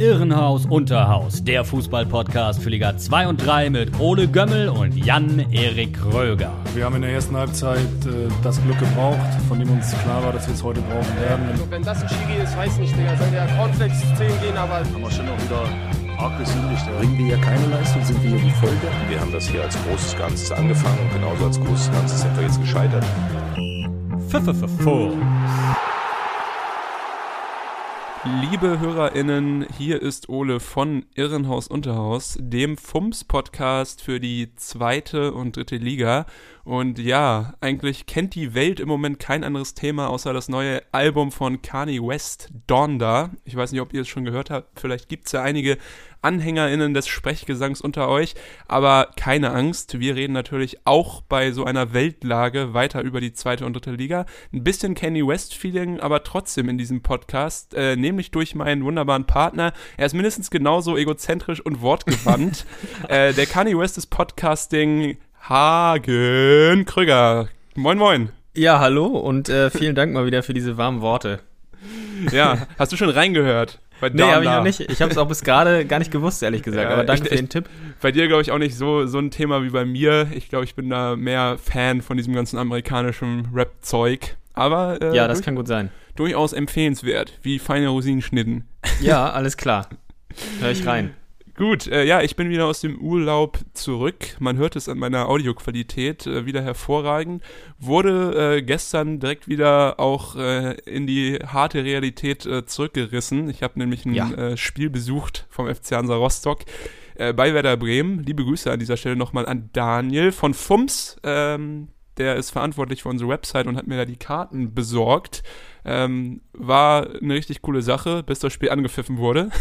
Irrenhaus Unterhaus, der Fußball-Podcast für Liga 2 und 3 mit Ole Gömmel und Jan-Erik Röger. Wir haben in der ersten Halbzeit äh, das Glück gebraucht, von dem uns klar war, dass wir es heute brauchen werden. Wenn das ein Schiri ist, weiß nicht, Digga. Soll der Cornflakes 10 gehen, aber. Haben wir schon auch wieder arg gesündigt. Bringen wir ja keine Leistung, sind wir hier die Folge. Wir haben das hier als großes Ganzes angefangen und genauso als großes Ganzes sind wir jetzt gescheitert. Pfefferfuß. Liebe HörerInnen, hier ist Ole von Irrenhaus Unterhaus, dem FUMS-Podcast für die zweite und dritte Liga. Und ja, eigentlich kennt die Welt im Moment kein anderes Thema außer das neue Album von Kanye West, Donda. Ich weiß nicht, ob ihr es schon gehört habt, vielleicht gibt es ja einige AnhängerInnen des Sprechgesangs unter euch. Aber keine Angst, wir reden natürlich auch bei so einer Weltlage weiter über die zweite und dritte Liga. Ein bisschen Kanye West-Feeling, aber trotzdem in diesem Podcast, äh, nämlich durch meinen wunderbaren Partner. Er ist mindestens genauso egozentrisch und wortgewandt. äh, der Kanye West des Podcasting Hagen Krüger. Moin, moin. Ja, hallo und äh, vielen Dank mal wieder für diese warmen Worte. Ja, hast du schon reingehört? Bei nee, habe ich noch nicht. Ich habe es auch bis gerade gar nicht gewusst, ehrlich gesagt. Ja, aber danke ich, für den Tipp. Bei dir, glaube ich, auch nicht so, so ein Thema wie bei mir. Ich glaube, ich bin da mehr Fan von diesem ganzen amerikanischen Rap-Zeug. Aber. Äh, ja, das durch, kann gut sein. Durchaus empfehlenswert, wie feine Rosinenschnitten. Ja, alles klar. Hör ich rein. Gut, äh, ja, ich bin wieder aus dem Urlaub zurück. Man hört es an meiner Audioqualität äh, wieder hervorragend. Wurde äh, gestern direkt wieder auch äh, in die harte Realität äh, zurückgerissen. Ich habe nämlich ein ja. Äh, Spiel besucht vom FC Hansa Rostock bei Werder Bremen. Liebe Grüße an dieser Stelle nochmal an Daniel von FUMS. Ähm, der ist verantwortlich für unsere Website und hat mir da die Karten besorgt. Ähm, war eine richtig coole Sache, bis das Spiel angepfiffen wurde.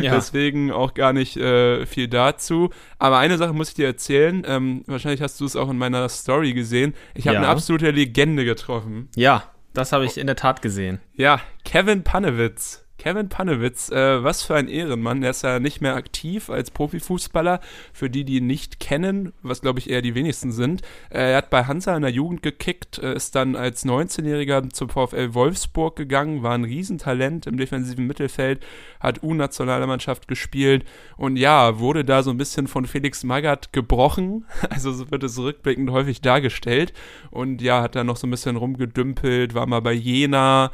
Ja. Deswegen auch gar nicht äh, viel dazu. Aber eine Sache muss ich dir erzählen. Ähm, wahrscheinlich hast du es auch in meiner Story gesehen. Ich habe ja. eine absolute Legende getroffen. Ja, das habe ich in der Tat gesehen. Ja, Kevin Panewitz. Kevin Panewitz, äh, was für ein Ehrenmann. Der ist ja nicht mehr aktiv als Profifußballer. Für die, die ihn nicht kennen, was glaube ich eher die wenigsten sind. Äh, er hat bei Hansa in der Jugend gekickt, äh, ist dann als 19-Jähriger zum VfL Wolfsburg gegangen, war ein Riesentalent im defensiven Mittelfeld, hat U-Nationalmannschaft gespielt und ja, wurde da so ein bisschen von Felix Magath gebrochen. Also so wird es rückblickend häufig dargestellt. Und ja, hat da noch so ein bisschen rumgedümpelt, war mal bei Jena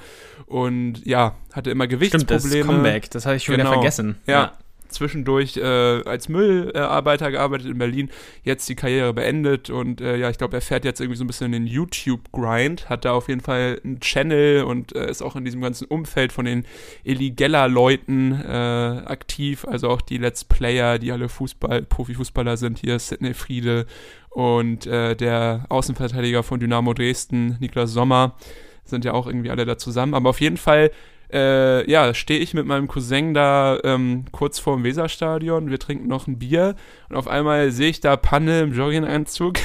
und ja, hatte immer Gewichtsprobleme. Stimmt, das Comeback, das hatte ich schon genau. wieder vergessen. Ja, ja. zwischendurch äh, als Müllarbeiter gearbeitet in Berlin, jetzt die Karriere beendet und äh, ja, ich glaube, er fährt jetzt irgendwie so ein bisschen den YouTube-Grind, hat da auf jeden Fall einen Channel und äh, ist auch in diesem ganzen Umfeld von den Eli Geller-Leuten äh, aktiv, also auch die Let's Player, die alle Fußball, Profifußballer sind, hier Sidney Friede und äh, der Außenverteidiger von Dynamo Dresden, Niklas Sommer sind ja auch irgendwie alle da zusammen. Aber auf jeden Fall, äh, ja, stehe ich mit meinem Cousin da ähm, kurz vor dem Weserstadion. Wir trinken noch ein Bier und auf einmal sehe ich da Panne im Jogginganzug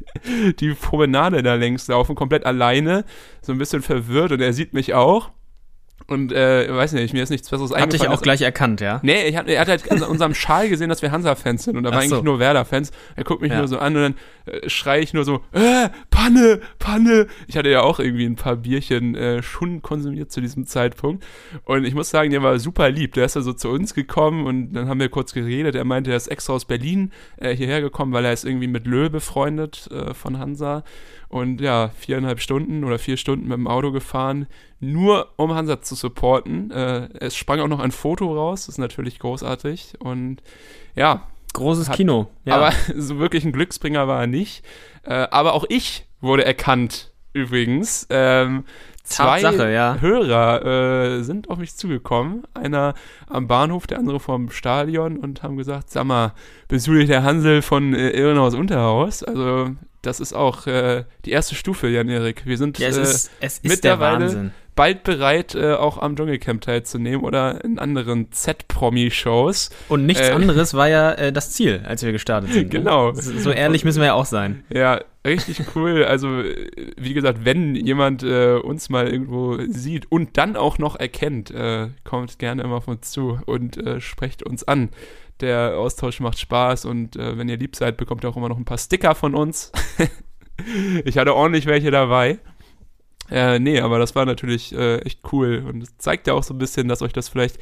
die Promenade da längs laufen, komplett alleine, so ein bisschen verwirrt und er sieht mich auch. Und äh, weiß nicht, mir ist nichts Besseres eingefallen. Hat dich auch gleich erkannt, ja? Nee, ich hab, er hat halt an unserem Schal gesehen, dass wir Hansa-Fans sind und da war so. eigentlich nur Werder-Fans. Er guckt mich ja. nur so an und dann äh, schreie ich nur so, äh, Panne, Panne. Ich hatte ja auch irgendwie ein paar Bierchen äh, schon konsumiert zu diesem Zeitpunkt. Und ich muss sagen, der war super lieb. Der ist ja so zu uns gekommen und dann haben wir kurz geredet. Er meinte, er ist extra aus Berlin äh, hierher gekommen, weil er ist irgendwie mit Löwe befreundet äh, von Hansa. Und ja, viereinhalb Stunden oder vier Stunden mit dem Auto gefahren, nur um Hansa zu supporten. Äh, es sprang auch noch ein Foto raus, das ist natürlich großartig. Und ja. Großes hat, Kino. Ja. Aber so wirklich ein Glücksbringer war er nicht. Äh, aber auch ich wurde erkannt, übrigens. Ähm, zwei Tatsache, ja. Hörer äh, sind auf mich zugekommen. Einer am Bahnhof, der andere vom Stadion und haben gesagt, sag mal, bist du nicht der Hansel von äh, Irrenhaus Unterhaus? Also das ist auch äh, die erste Stufe, Jan-Erik. Wir sind ja, es ist, äh, es ist mittlerweile bald bereit, äh, auch am Dschungelcamp teilzunehmen oder in anderen Z-Promi-Shows. Und nichts äh, anderes war ja äh, das Ziel, als wir gestartet sind. Ne? Genau. Ne? So ehrlich müssen wir ja auch sein. Ja, richtig cool. Also, wie gesagt, wenn jemand äh, uns mal irgendwo sieht und dann auch noch erkennt, äh, kommt gerne immer auf uns zu und äh, sprecht uns an. Der Austausch macht Spaß und wenn ihr lieb seid, bekommt ihr auch immer noch ein paar Sticker von uns. ich hatte ordentlich welche dabei. Äh, nee, aber das war natürlich äh, echt cool und es zeigt ja auch so ein bisschen, dass euch das vielleicht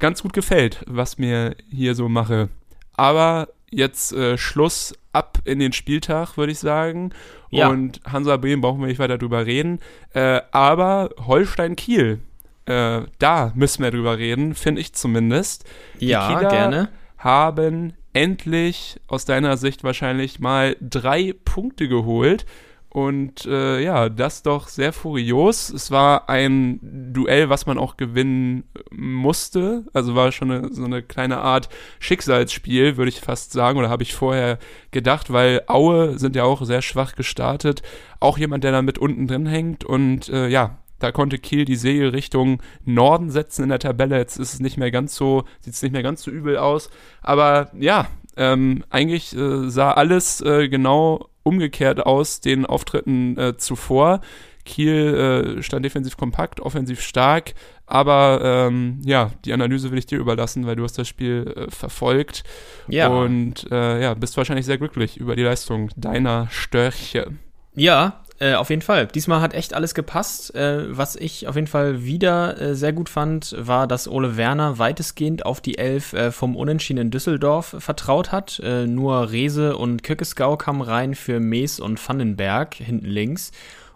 ganz gut gefällt, was mir hier so mache. Aber jetzt äh, Schluss ab in den Spieltag, würde ich sagen. Ja. Und Hansa Bremen brauchen wir nicht weiter drüber reden. Äh, aber Holstein Kiel, äh, da müssen wir drüber reden, finde ich zumindest. Die Ja, Kieler gerne. haben endlich aus deiner Sicht wahrscheinlich mal drei Punkte geholt. Und äh, ja, das doch sehr furios. Es war ein Duell, was man auch gewinnen musste. Also war schon eine, so eine kleine Art Schicksalsspiel, würde ich fast sagen. Oder habe ich vorher gedacht, weil Aue sind ja auch sehr schwach gestartet. Auch jemand, der da mit unten drin hängt. Und äh, ja, da konnte Kiel die Segel Richtung Norden setzen in der Tabelle. Jetzt ist es nicht mehr ganz so, sieht es nicht mehr ganz so übel aus. Aber ja, ähm, eigentlich äh, sah alles äh, genau umgekehrt aus den Auftritten äh, zuvor. Kiel äh, stand defensiv kompakt, offensiv stark, aber ähm, ja, die Analyse will ich dir überlassen, weil du hast das Spiel äh, verfolgt Ja. und äh, ja, bist wahrscheinlich sehr glücklich über die Leistung deiner Störche. Ja, äh, auf jeden Fall. Diesmal hat echt alles gepasst. Äh, was ich auf jeden Fall wieder äh, sehr gut fand, war, dass Ole Werner weitestgehend auf die Elf äh, vom Unentschieden in Düsseldorf vertraut hat. Äh, nur Rese und Köckesgau kamen rein für Mees und Vandenberg hinten links.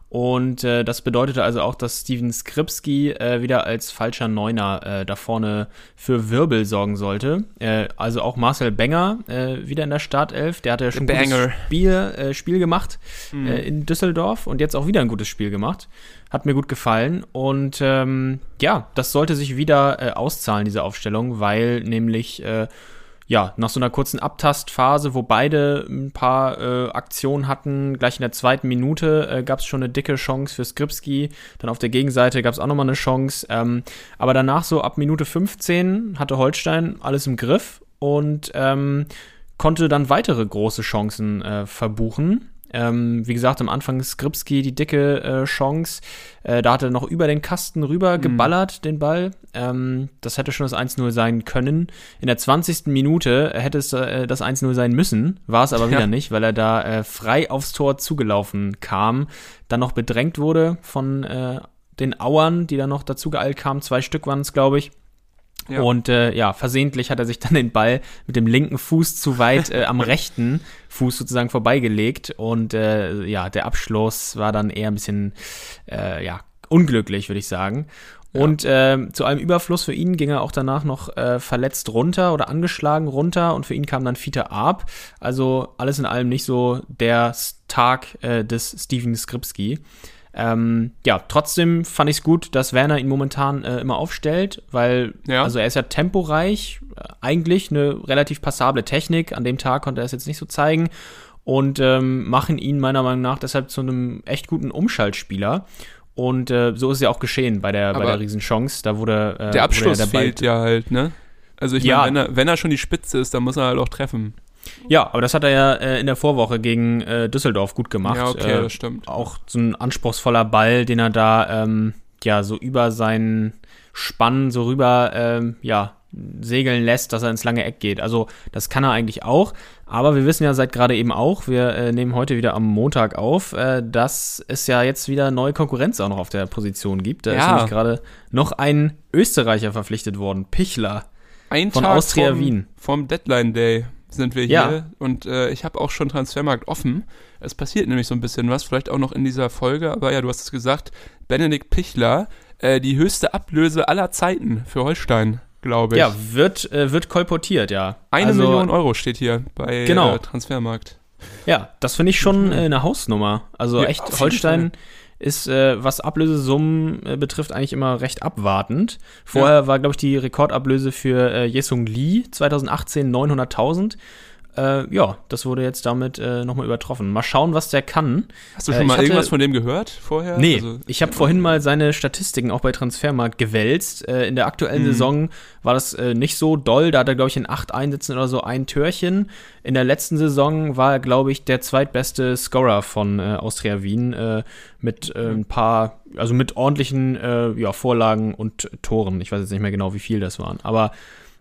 Und äh, das bedeutete also auch, dass Steven Skripski äh, wieder als falscher Neuner äh, da vorne für Wirbel sorgen sollte. Äh, also auch Marcel Benger äh, wieder in der Startelf. Der hatte ja schon ein gutes. Spiel, äh, Spiel gemacht äh, in Düsseldorf und jetzt auch wieder ein gutes Spiel gemacht. Hat mir gut gefallen. Und ähm, ja, das sollte sich wieder äh, auszahlen, diese Aufstellung, weil nämlich äh, ja, nach so einer kurzen Abtastphase, wo beide ein paar äh, Aktionen hatten, gleich in der zweiten Minute äh, gab es schon eine dicke Chance für Skripski. Dann auf der Gegenseite gab es auch nochmal eine Chance. Ähm, aber danach, so ab Minute 15, hatte Holstein alles im Griff und ähm, konnte dann weitere große Chancen äh, verbuchen. Ähm, wie gesagt, am Anfang Skripski die dicke äh, Chance. Äh, da hat er noch über den Kasten rüber geballert, den Ball. Ähm, das hätte schon das 1-0 sein können. In der 20. Minute hätte es äh, das 1-0 sein müssen, war es aber wieder Ja. nicht, weil er da äh, frei aufs Tor zugelaufen kam. Dann noch bedrängt wurde von äh, den Auern, die dann noch dazu geeilt kamen. Zwei Stück waren es, glaube ich. Ja. Und äh, ja, versehentlich hat er sich dann den Ball mit dem linken Fuß zu weit äh, am rechten Fuß sozusagen vorbeigelegt. Und äh, ja, der Abschluss war dann eher ein bisschen äh, ja, unglücklich, würde ich sagen. Und äh, zu allem Überfluss für ihn ging er auch danach noch äh, verletzt runter oder angeschlagen runter und für ihn kam dann Fiete Arp. Also alles in allem nicht so der Tag äh, des Steven Skripski. Ähm, ja, trotzdem fand ich es gut, dass Werner ihn momentan äh, immer aufstellt, weil Ja. also er ist ja temporeich, äh, eigentlich eine relativ passable Technik. An dem Tag konnte er es jetzt nicht so zeigen und ähm, machen ihn meiner Meinung nach deshalb zu einem echt guten Umschaltspieler. Und äh, so ist es ja auch geschehen bei der, bei der Riesenchance. Da wurde äh, Der Abschluss wurde ja der Ball- fehlt ja halt, ne? Also ich Ja. meine, wenn er, wenn er schon die Spitze ist, dann muss er halt auch treffen. Ja, aber das hat er ja äh, in der Vorwoche gegen äh, Düsseldorf gut gemacht. Ja, okay, äh, das stimmt. Auch so ein anspruchsvoller Ball, den er da ähm, ja so über seinen Spann so rüber ähm, ja segeln lässt, dass er ins lange Eck geht. Also das kann er eigentlich auch. Aber wir wissen ja seit gerade eben auch, wir äh, nehmen heute wieder am Montag auf, äh, dass es ja jetzt wieder neue Konkurrenz auch noch auf der Position gibt. Da ist Ja. nämlich gerade noch ein Österreicher verpflichtet worden, Pichler. Ein Von Tag Austria vom, Wien. Vom Deadline Day sind wir Ja. hier und äh, ich habe auch schon Transfermarkt offen. Es passiert nämlich so ein bisschen was, vielleicht auch noch in dieser Folge, aber ja, du hast es gesagt, Benedikt Pichler, äh, die höchste Ablöse aller Zeiten für Holstein, glaube ich. Ja, wird, äh, wird kolportiert, ja. Eine Also, Million Euro steht hier bei Genau. äh, Transfermarkt. Ja, das finde ich schon äh, eine Hausnummer. Also Ja, echt, Holstein ist, äh, was Ablösesummen äh, betrifft, eigentlich immer recht abwartend. Vorher war, glaube ich, die Rekordablöse für äh, Jesung Lee 2018 900.000. Äh, ja, das wurde jetzt damit äh, nochmal übertroffen. Mal schauen, was der kann. Hast du Äh, schon ich mal hatte- irgendwas von dem gehört vorher? Nee, Also, ich habe vorhin mal seine Statistiken auch bei Transfermarkt gewälzt. Äh, in der aktuellen Mhm. Saison war das äh, nicht so doll. Da hat er, glaube ich, in acht Einsätzen oder so ein Türchen. In der letzten Saison war er, glaube ich, der zweitbeste Scorer von äh, Austria Wien äh, mit äh, ein paar, also mit ordentlichen äh, ja, Vorlagen und Toren. Ich weiß jetzt nicht mehr genau, wie viel das waren. Aber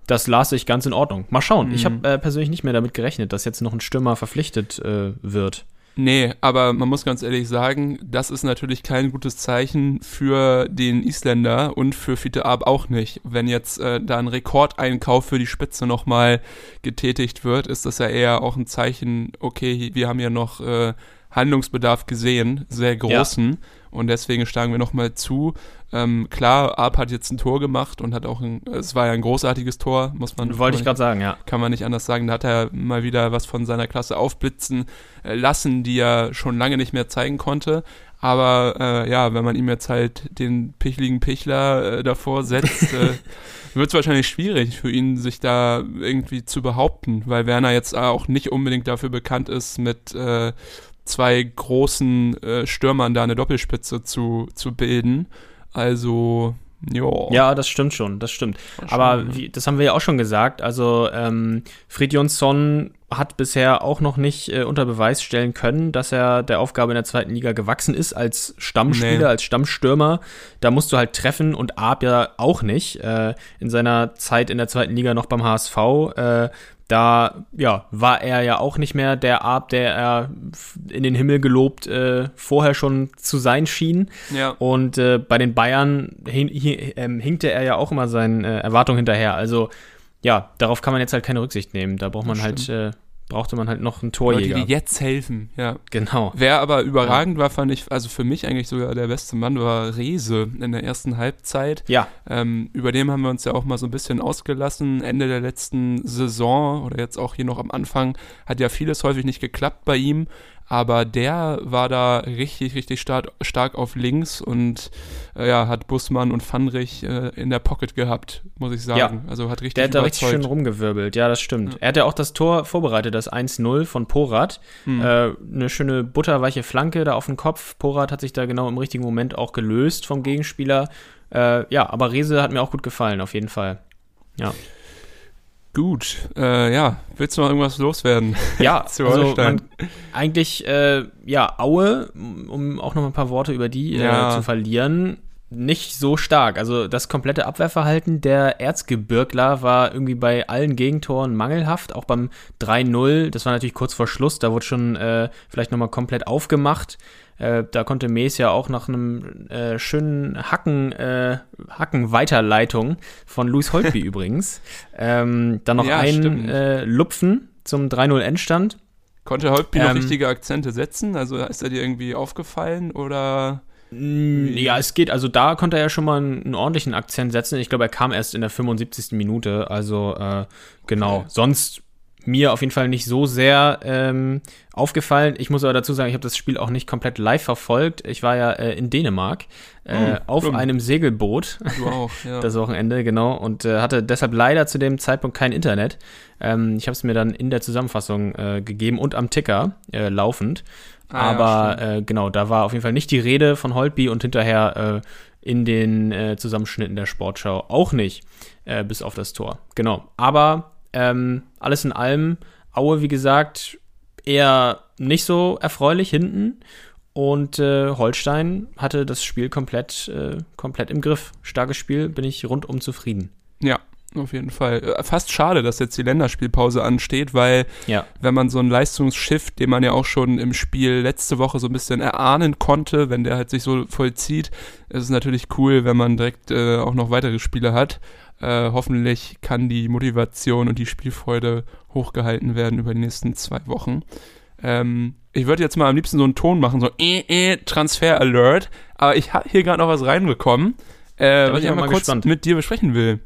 das las ich ganz in Ordnung. Mal schauen. Ich habe äh, persönlich nicht mehr damit gerechnet, dass jetzt noch ein Stürmer verpflichtet äh, wird. Nee, aber man muss ganz ehrlich sagen, das ist natürlich kein gutes Zeichen für den Isländer und für Fiete Ab auch nicht. Wenn jetzt äh, da ein Rekordeinkauf für die Spitze nochmal getätigt wird, ist das ja eher auch ein Zeichen, okay, wir haben ja noch äh, Handlungsbedarf gesehen, sehr großen. Ja. Und deswegen schlagen wir nochmal zu. Ähm, klar, Arp hat jetzt ein Tor gemacht und hat auch ein, es war ja ein großartiges Tor, muss man. Wollte ich gerade sagen, ja. Kann man nicht anders sagen. Da hat er mal wieder was von seiner Klasse aufblitzen äh, lassen, die er schon lange nicht mehr zeigen konnte. Aber äh, ja, wenn man ihm jetzt halt den pichligen Pichler äh, davor setzt, äh, wird es wahrscheinlich schwierig für ihn, sich da irgendwie zu behaupten, weil Werner jetzt auch nicht unbedingt dafür bekannt ist, mit äh, zwei großen äh, Stürmern da eine Doppelspitze zu, zu bilden. Also, jo. Ja, das stimmt schon, das stimmt. Aber wie, das haben wir ja auch schon gesagt. Also, ähm, Fridjonsson hat bisher auch noch nicht äh, unter Beweis stellen können, dass er der Aufgabe in der zweiten Liga gewachsen ist als Stammspieler, nee. als Stammstürmer. Da musst du halt treffen und Ab ja auch nicht. Äh, in seiner Zeit in der zweiten Liga noch beim HSV äh, da ja, war er ja auch nicht mehr der Arp, der er in den Himmel gelobt äh, vorher schon zu sein schien. Ja. Und äh, bei den Bayern hin, hin, ähm, hinkte er ja auch immer seinen äh, Erwartungen hinterher. Also ja, darauf kann man jetzt halt keine Rücksicht nehmen. Da braucht man halt äh, brauchte man halt noch einen Torjäger. Leute, die jetzt helfen, ja. Genau. Wer aber überragend ja. war, fand ich, also für mich eigentlich sogar der beste Mann war Rese in der ersten Halbzeit. Ja. Ähm, über dem haben wir uns ja auch mal so ein bisschen ausgelassen. Ende der letzten Saison oder jetzt auch hier noch am Anfang hat ja vieles häufig nicht geklappt bei ihm aber der war da richtig, richtig stark, stark auf links und äh, ja, hat Bussmann und Fandrich äh, in der Pocket gehabt, muss ich sagen. Ja. Also hat richtig Der hat da richtig schön rumgewirbelt, ja, das stimmt. Ja. Er hat ja auch das Tor vorbereitet, das 1-0 von Porat. Hm. Äh, eine schöne butterweiche Flanke da auf den Kopf. Porat hat sich da genau im richtigen Moment auch gelöst vom Gegenspieler. Äh, ja, aber Rese hat mir auch gut gefallen, auf jeden Fall. Ja. Gut, äh, ja, willst du noch irgendwas loswerden? Ja, zu also man, eigentlich, äh, ja, Aue, um auch noch ein paar Worte über die äh, ja. äh, zu verlieren, nicht so stark. Also das komplette Abwehrverhalten der Erzgebirgler war irgendwie bei allen Gegentoren mangelhaft, auch beim 3-0, das war natürlich kurz vor Schluss, da wurde schon äh, vielleicht nochmal komplett aufgemacht. Äh, da konnte Mees ja auch nach einem äh, schönen Hacken, äh, Hacken-Weiterleitung von Luis Holtby übrigens, ähm, dann noch ja, ein äh, Lupfen zum 3-0-Endstand. Konnte Holtby ähm, noch richtige Akzente setzen? Also ist er dir irgendwie aufgefallen oder? Ja, es geht, also da konnte er ja schon mal einen, einen, ordentlichen Akzent setzen. Ich glaube, er kam erst in der 75. Minute, also äh, genau. Okay. Sonst mir auf jeden Fall nicht so sehr ähm, aufgefallen. Ich muss aber dazu sagen, ich habe das Spiel auch nicht komplett live verfolgt. Ich war ja äh, in Dänemark äh, oh, auf stimmt. einem Segelboot du auch, ja. das Wochenende, genau, und äh, hatte deshalb leider zu dem Zeitpunkt kein Internet. Ähm, ich habe es mir dann in der Zusammenfassung äh, gegeben und am Ticker äh, laufend. Ah, aber ja, äh, genau, da war auf jeden Fall nicht die Rede von Holtby und hinterher in den Zusammenschnitten der Sportschau auch nicht, bis auf das Tor. Genau, aber ähm, alles in allem, Aue, wie gesagt, eher nicht so erfreulich hinten. Und äh, Holstein hatte das Spiel komplett, äh, komplett im Griff. Starkes Spiel, bin ich rundum zufrieden. Ja, auf jeden Fall. Äh, fast schade, dass jetzt die Länderspielpause ansteht, weil ja. wenn man so ein Leistungsschiff, den man ja auch schon im Spiel letzte Woche so ein bisschen erahnen konnte, wenn der halt sich so vollzieht, ist es natürlich cool, wenn man direkt äh, auch noch weitere Spiele hat. Äh, hoffentlich kann die Motivation und die Spielfreude hochgehalten werden über die nächsten zwei Wochen. Ähm, ich würde jetzt mal am liebsten so einen Ton machen, so äh, äh, Transfer Alert, aber ich habe hier gerade noch was reinbekommen, äh, was ich einmal kurz gespannt. mit dir besprechen will.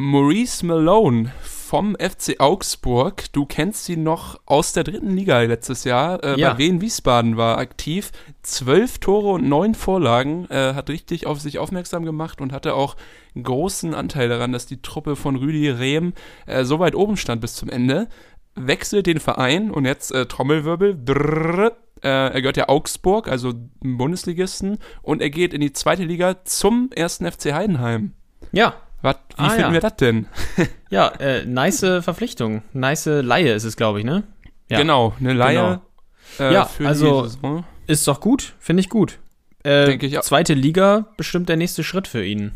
Maurice Malone vom FC Augsburg. Du kennst ihn noch aus der dritten Liga letztes Jahr. Äh, ja. Bei Wien Wiesbaden war aktiv. Zwölf Tore und neun Vorlagen. Äh, hat richtig auf sich aufmerksam gemacht und hatte auch einen großen Anteil daran, dass die Truppe von Rüdi Rehm äh, so weit oben stand bis zum Ende. Wechselt den Verein und jetzt äh, Trommelwirbel. Drrr, äh, er gehört ja Augsburg, also Bundesligisten. Und er geht in die zweite Liga zum ersten FC Heidenheim. Ja, was, wie ah, finden ja. wir das denn? ja, äh, nice Verpflichtung. Nice Laie ist es, glaube ich, ne? Ja. Genau, eine Laie. Genau. Äh, ja, also ist doch gut, finde ich gut. Äh, Denke ich auch. Zweite Liga bestimmt der nächste Schritt für ihn.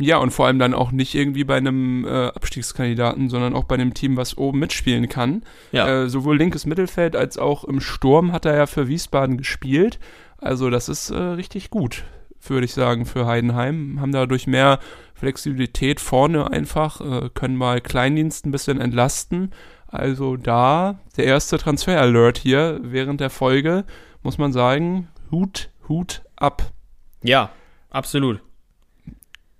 Ja, und vor allem dann auch nicht irgendwie bei einem äh, Abstiegskandidaten, sondern auch bei einem Team, was oben mitspielen kann. Ja. Äh, sowohl linkes Mittelfeld als auch im Sturm hat er ja für Wiesbaden gespielt. Also das ist äh, richtig gut, würde ich sagen, für Heidenheim. Haben dadurch mehr Flexibilität vorne einfach, äh, können mal Kleindienst ein bisschen entlasten. Also da der erste Transfer-Alert hier während der Folge, muss man sagen, Hut, Hut ab. Ja, absolut.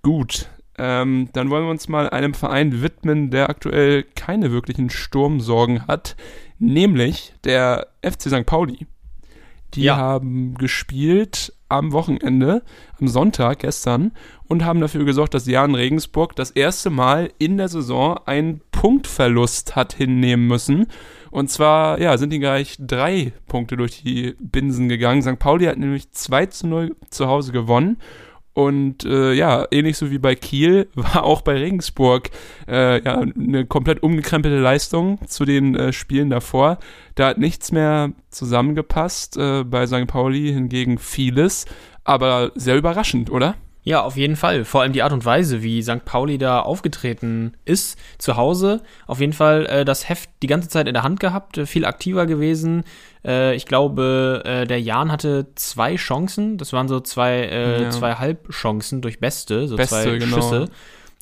Gut, ähm, dann wollen wir uns mal einem Verein widmen, der aktuell keine wirklichen Sturmsorgen hat, nämlich der FC St. Pauli. Die Ja. haben gespielt am Wochenende, am Sonntag gestern und haben dafür gesorgt, dass Jan Regensburg das erste Mal in der Saison einen Punktverlust hat hinnehmen müssen. Und zwar, ja, sind die gleich drei Punkte durch die Binsen gegangen. St. Pauli hat nämlich 2 zu 0 zu Hause gewonnen. Und äh, ja, ähnlich so wie bei Kiel war auch bei Regensburg äh, ja, eine komplett umgekrempelte Leistung zu den äh, Spielen davor. Da hat nichts mehr zusammengepasst. Äh, bei St. Pauli hingegen vieles, aber sehr überraschend, oder? Ja, auf jeden Fall. Vor allem die Art und Weise, wie St. Pauli da aufgetreten ist, zu Hause. Auf jeden Fall äh, das Heft die ganze Zeit in der Hand gehabt, äh, viel aktiver gewesen. Äh, ich glaube, äh, der Jan hatte zwei Chancen. Das waren so zwei, äh, Ja. zwei Halbchancen durch Beste, so Beste, zwei genau. Schüsse.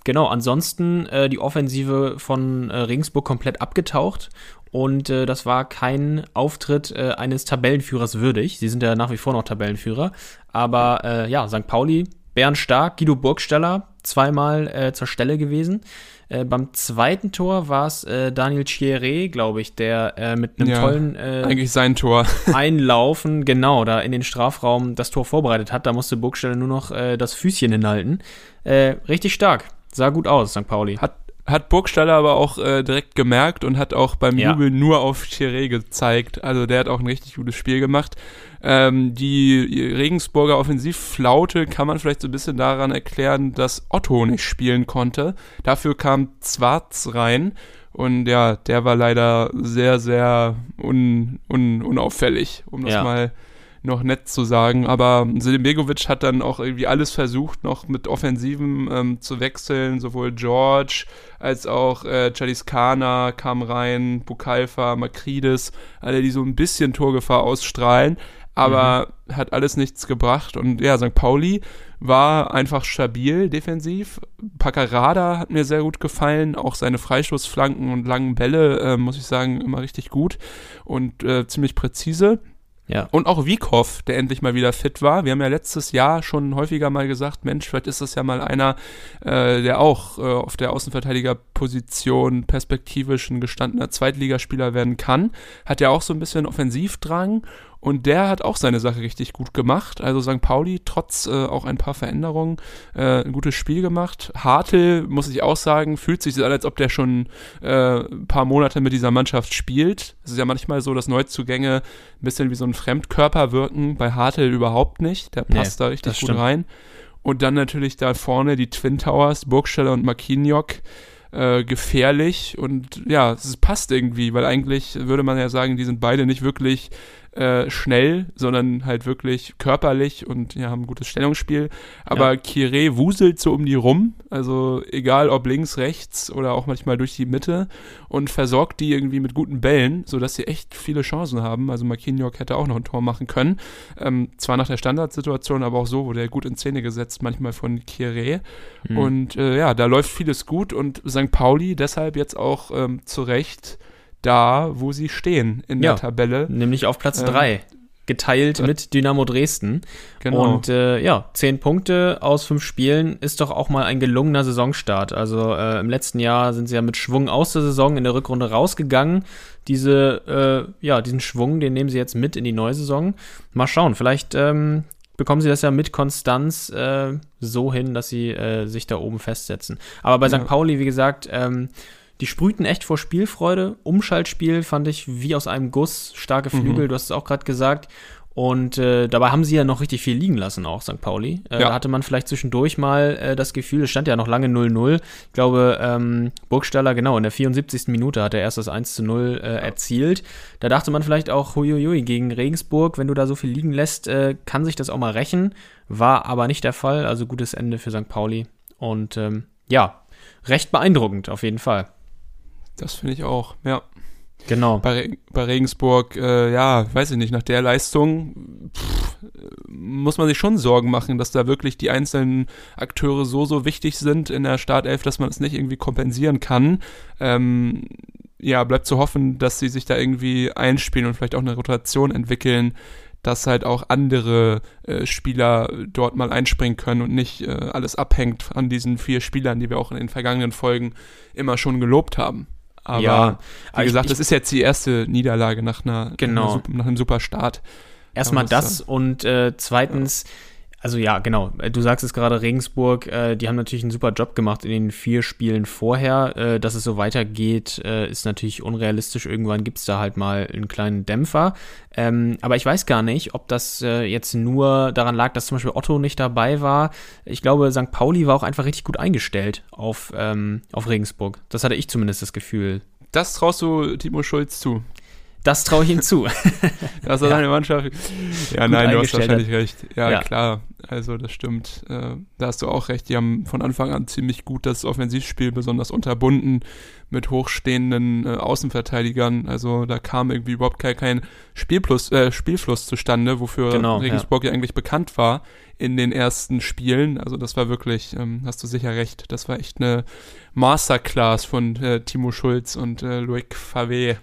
Genau, ansonsten äh, die Offensive von äh, Regensburg komplett abgetaucht. Und äh, das war kein Auftritt äh, eines Tabellenführers würdig. Sie sind ja nach wie vor noch Tabellenführer. Aber äh, ja, St. Pauli, bärenstark, Guido Burgstaller, zweimal äh, zur Stelle gewesen. Äh, beim zweiten Tor war es äh, Daniel Chieré, glaube ich, der äh, mit einem Ja, tollen äh, Eigentlich sein Tor. Einlaufen, genau, da in den Strafraum das Tor vorbereitet hat. Da musste Burgstaller nur noch äh, das Füßchen hinhalten. Äh, richtig stark. Sah gut aus, St. Pauli. Hat, hat Burgstaller aber auch äh, direkt gemerkt und hat auch beim Ja. Jubel nur auf Chiré gezeigt. Also der hat auch ein richtig gutes Spiel gemacht. Ähm, die Regensburger Offensivflaute kann man vielleicht so ein bisschen daran erklären, dass Otto nicht spielen konnte. Dafür kam Zwarz rein und ja, der war leider sehr, sehr un, un, unauffällig, um das Ja. mal noch nett zu sagen. Aber Selim Begovic hat dann auch irgendwie alles versucht, noch mit Offensiven ähm, zu wechseln. Sowohl George als auch äh, Chaliskana kam rein, Bukalfa, Makridis, alle, die so ein bisschen Torgefahr ausstrahlen. Aber hat alles nichts gebracht. Und ja, St. Pauli war einfach stabil defensiv. Paccarada hat mir sehr gut gefallen. Auch seine Freistoßflanken und langen Bälle, äh, muss ich sagen, immer richtig gut und äh, ziemlich präzise. Ja. Und auch Wiekow, der endlich mal wieder fit war. Wir haben ja letztes Jahr schon häufiger mal gesagt, Mensch, vielleicht ist das ja mal einer, äh, der auch äh, auf der Außenverteidigerposition perspektivisch ein gestandener Zweitligaspieler werden kann. Hat ja auch so ein bisschen Offensivdrang und der hat auch seine Sache richtig gut gemacht. Also St. Pauli, trotz äh, auch ein paar Veränderungen, äh, ein gutes Spiel gemacht. Hartl, muss ich auch sagen, fühlt sich so an, als ob der schon äh, ein paar Monate mit dieser Mannschaft spielt. Es ist ja manchmal so, dass Neuzugänge ein bisschen wie so ein Fremdkörper wirken. Bei Hartl überhaupt nicht. Der Nee, passt da richtig gut rein. Und dann natürlich da vorne die Twin Towers, Burgstaller und Marquinhos. Äh, gefährlich und ja, es passt irgendwie, weil eigentlich würde man ja sagen, die sind beide nicht wirklich äh, schnell, sondern halt wirklich körperlich und ja, haben ein gutes Stellungsspiel. Aber Ja. Kire wuselt so um die rum, also egal ob links, rechts oder auch manchmal durch die Mitte und versorgt die irgendwie mit guten Bällen, sodass sie echt viele Chancen haben. Also Marquinhos hätte auch noch ein Tor machen können. Ähm, zwar nach der Standardsituation, aber auch so wurde er gut in Szene gesetzt, manchmal von Kire. Mhm. Und äh, ja, da läuft vieles gut und St. Pauli deshalb jetzt auch ähm, zu Recht da, wo sie stehen in Ja. der Tabelle. Nämlich auf Platz Ähm, 3. Geteilt äh, mit Dynamo Dresden. Genau. Und äh, ja, zehn Punkte aus fünf Spielen ist doch auch mal ein gelungener Saisonstart. Also äh, im letzten Jahr sind sie ja mit Schwung aus der Saison in der Rückrunde rausgegangen. Diese, äh, ja, diesen Schwung, den nehmen sie jetzt mit in die neue Saison. Mal schauen, vielleicht ähm, bekommen sie das ja mit Konstanz äh, so hin, dass sie äh, sich da oben festsetzen. Aber bei Ja. St. Pauli, wie gesagt, ähm, die sprühten echt vor Spielfreude. Umschaltspiel fand ich wie aus einem Guss. Starke Flügel, Mhm. du hast es auch gerade gesagt. Und äh, dabei haben sie ja noch richtig viel liegen lassen, auch St. Pauli. Äh, Ja. Da hatte man vielleicht zwischendurch mal äh, das Gefühl, es stand ja noch lange 0-0. Ich glaube, ähm, Burgstaller, genau, in der 74. Minute hat er erst das 1 0 äh, erzielt. Da dachte man vielleicht auch, huiuiui, gegen Regensburg, wenn du da so viel liegen lässt, äh, kann sich das auch mal rächen. War aber nicht der Fall. Also gutes Ende für St. Pauli. Und ähm, ja, recht beeindruckend auf jeden Fall. Das finde ich auch, ja. Genau. Bei, bei Regensburg, äh, ja, weiß ich nicht, nach der Leistung pff, muss man sich schon Sorgen machen, dass da wirklich die einzelnen Akteure so, so wichtig sind in der Startelf, dass man es nicht irgendwie kompensieren kann. Ähm, ja, bleibt zu hoffen, dass sie sich da irgendwie einspielen und vielleicht auch eine Rotation entwickeln, dass halt auch andere äh, Spieler dort mal einspringen können und nicht äh, alles abhängt an diesen vier Spielern, die wir auch in den vergangenen Folgen immer schon gelobt haben. Aber Ja, wie gesagt, das ist jetzt die erste Niederlage nach einer, Genau. nach, einem super Start. Erstmal muss das und äh, zweitens, also ja, genau, äh, du sagst es gerade, Regensburg, äh, die haben natürlich einen super Job gemacht in den vier Spielen vorher. Äh, dass es so weitergeht, äh, ist natürlich unrealistisch. Irgendwann gibt es da halt mal einen kleinen Dämpfer. Ähm, aber ich weiß gar nicht, ob das äh, jetzt nur daran lag, dass zum Beispiel Otto nicht dabei war. Ich glaube, St. Pauli war auch einfach richtig gut eingestellt auf, ähm, auf Regensburg. Das hatte ich zumindest das Gefühl. Das traust du Timo Schulz zu. Das traue ich ihm zu. dass er seine Mannschaft. Ja, nein, du hast wahrscheinlich recht. Ja, Ja. klar. Also, das stimmt. Äh, da hast du auch recht. Die haben von Anfang an ziemlich gut das Offensivspiel besonders unterbunden mit hochstehenden äh, Außenverteidigern. Also, da kam irgendwie überhaupt kein, kein Spielplus, äh, Spielfluss zustande, wofür Genau, Regensburg ja. eigentlich bekannt war in den ersten Spielen. Also, das war wirklich, ähm, hast du sicher recht, das war echt eine Masterclass von äh, Timo Schulz und äh, Loic Favre.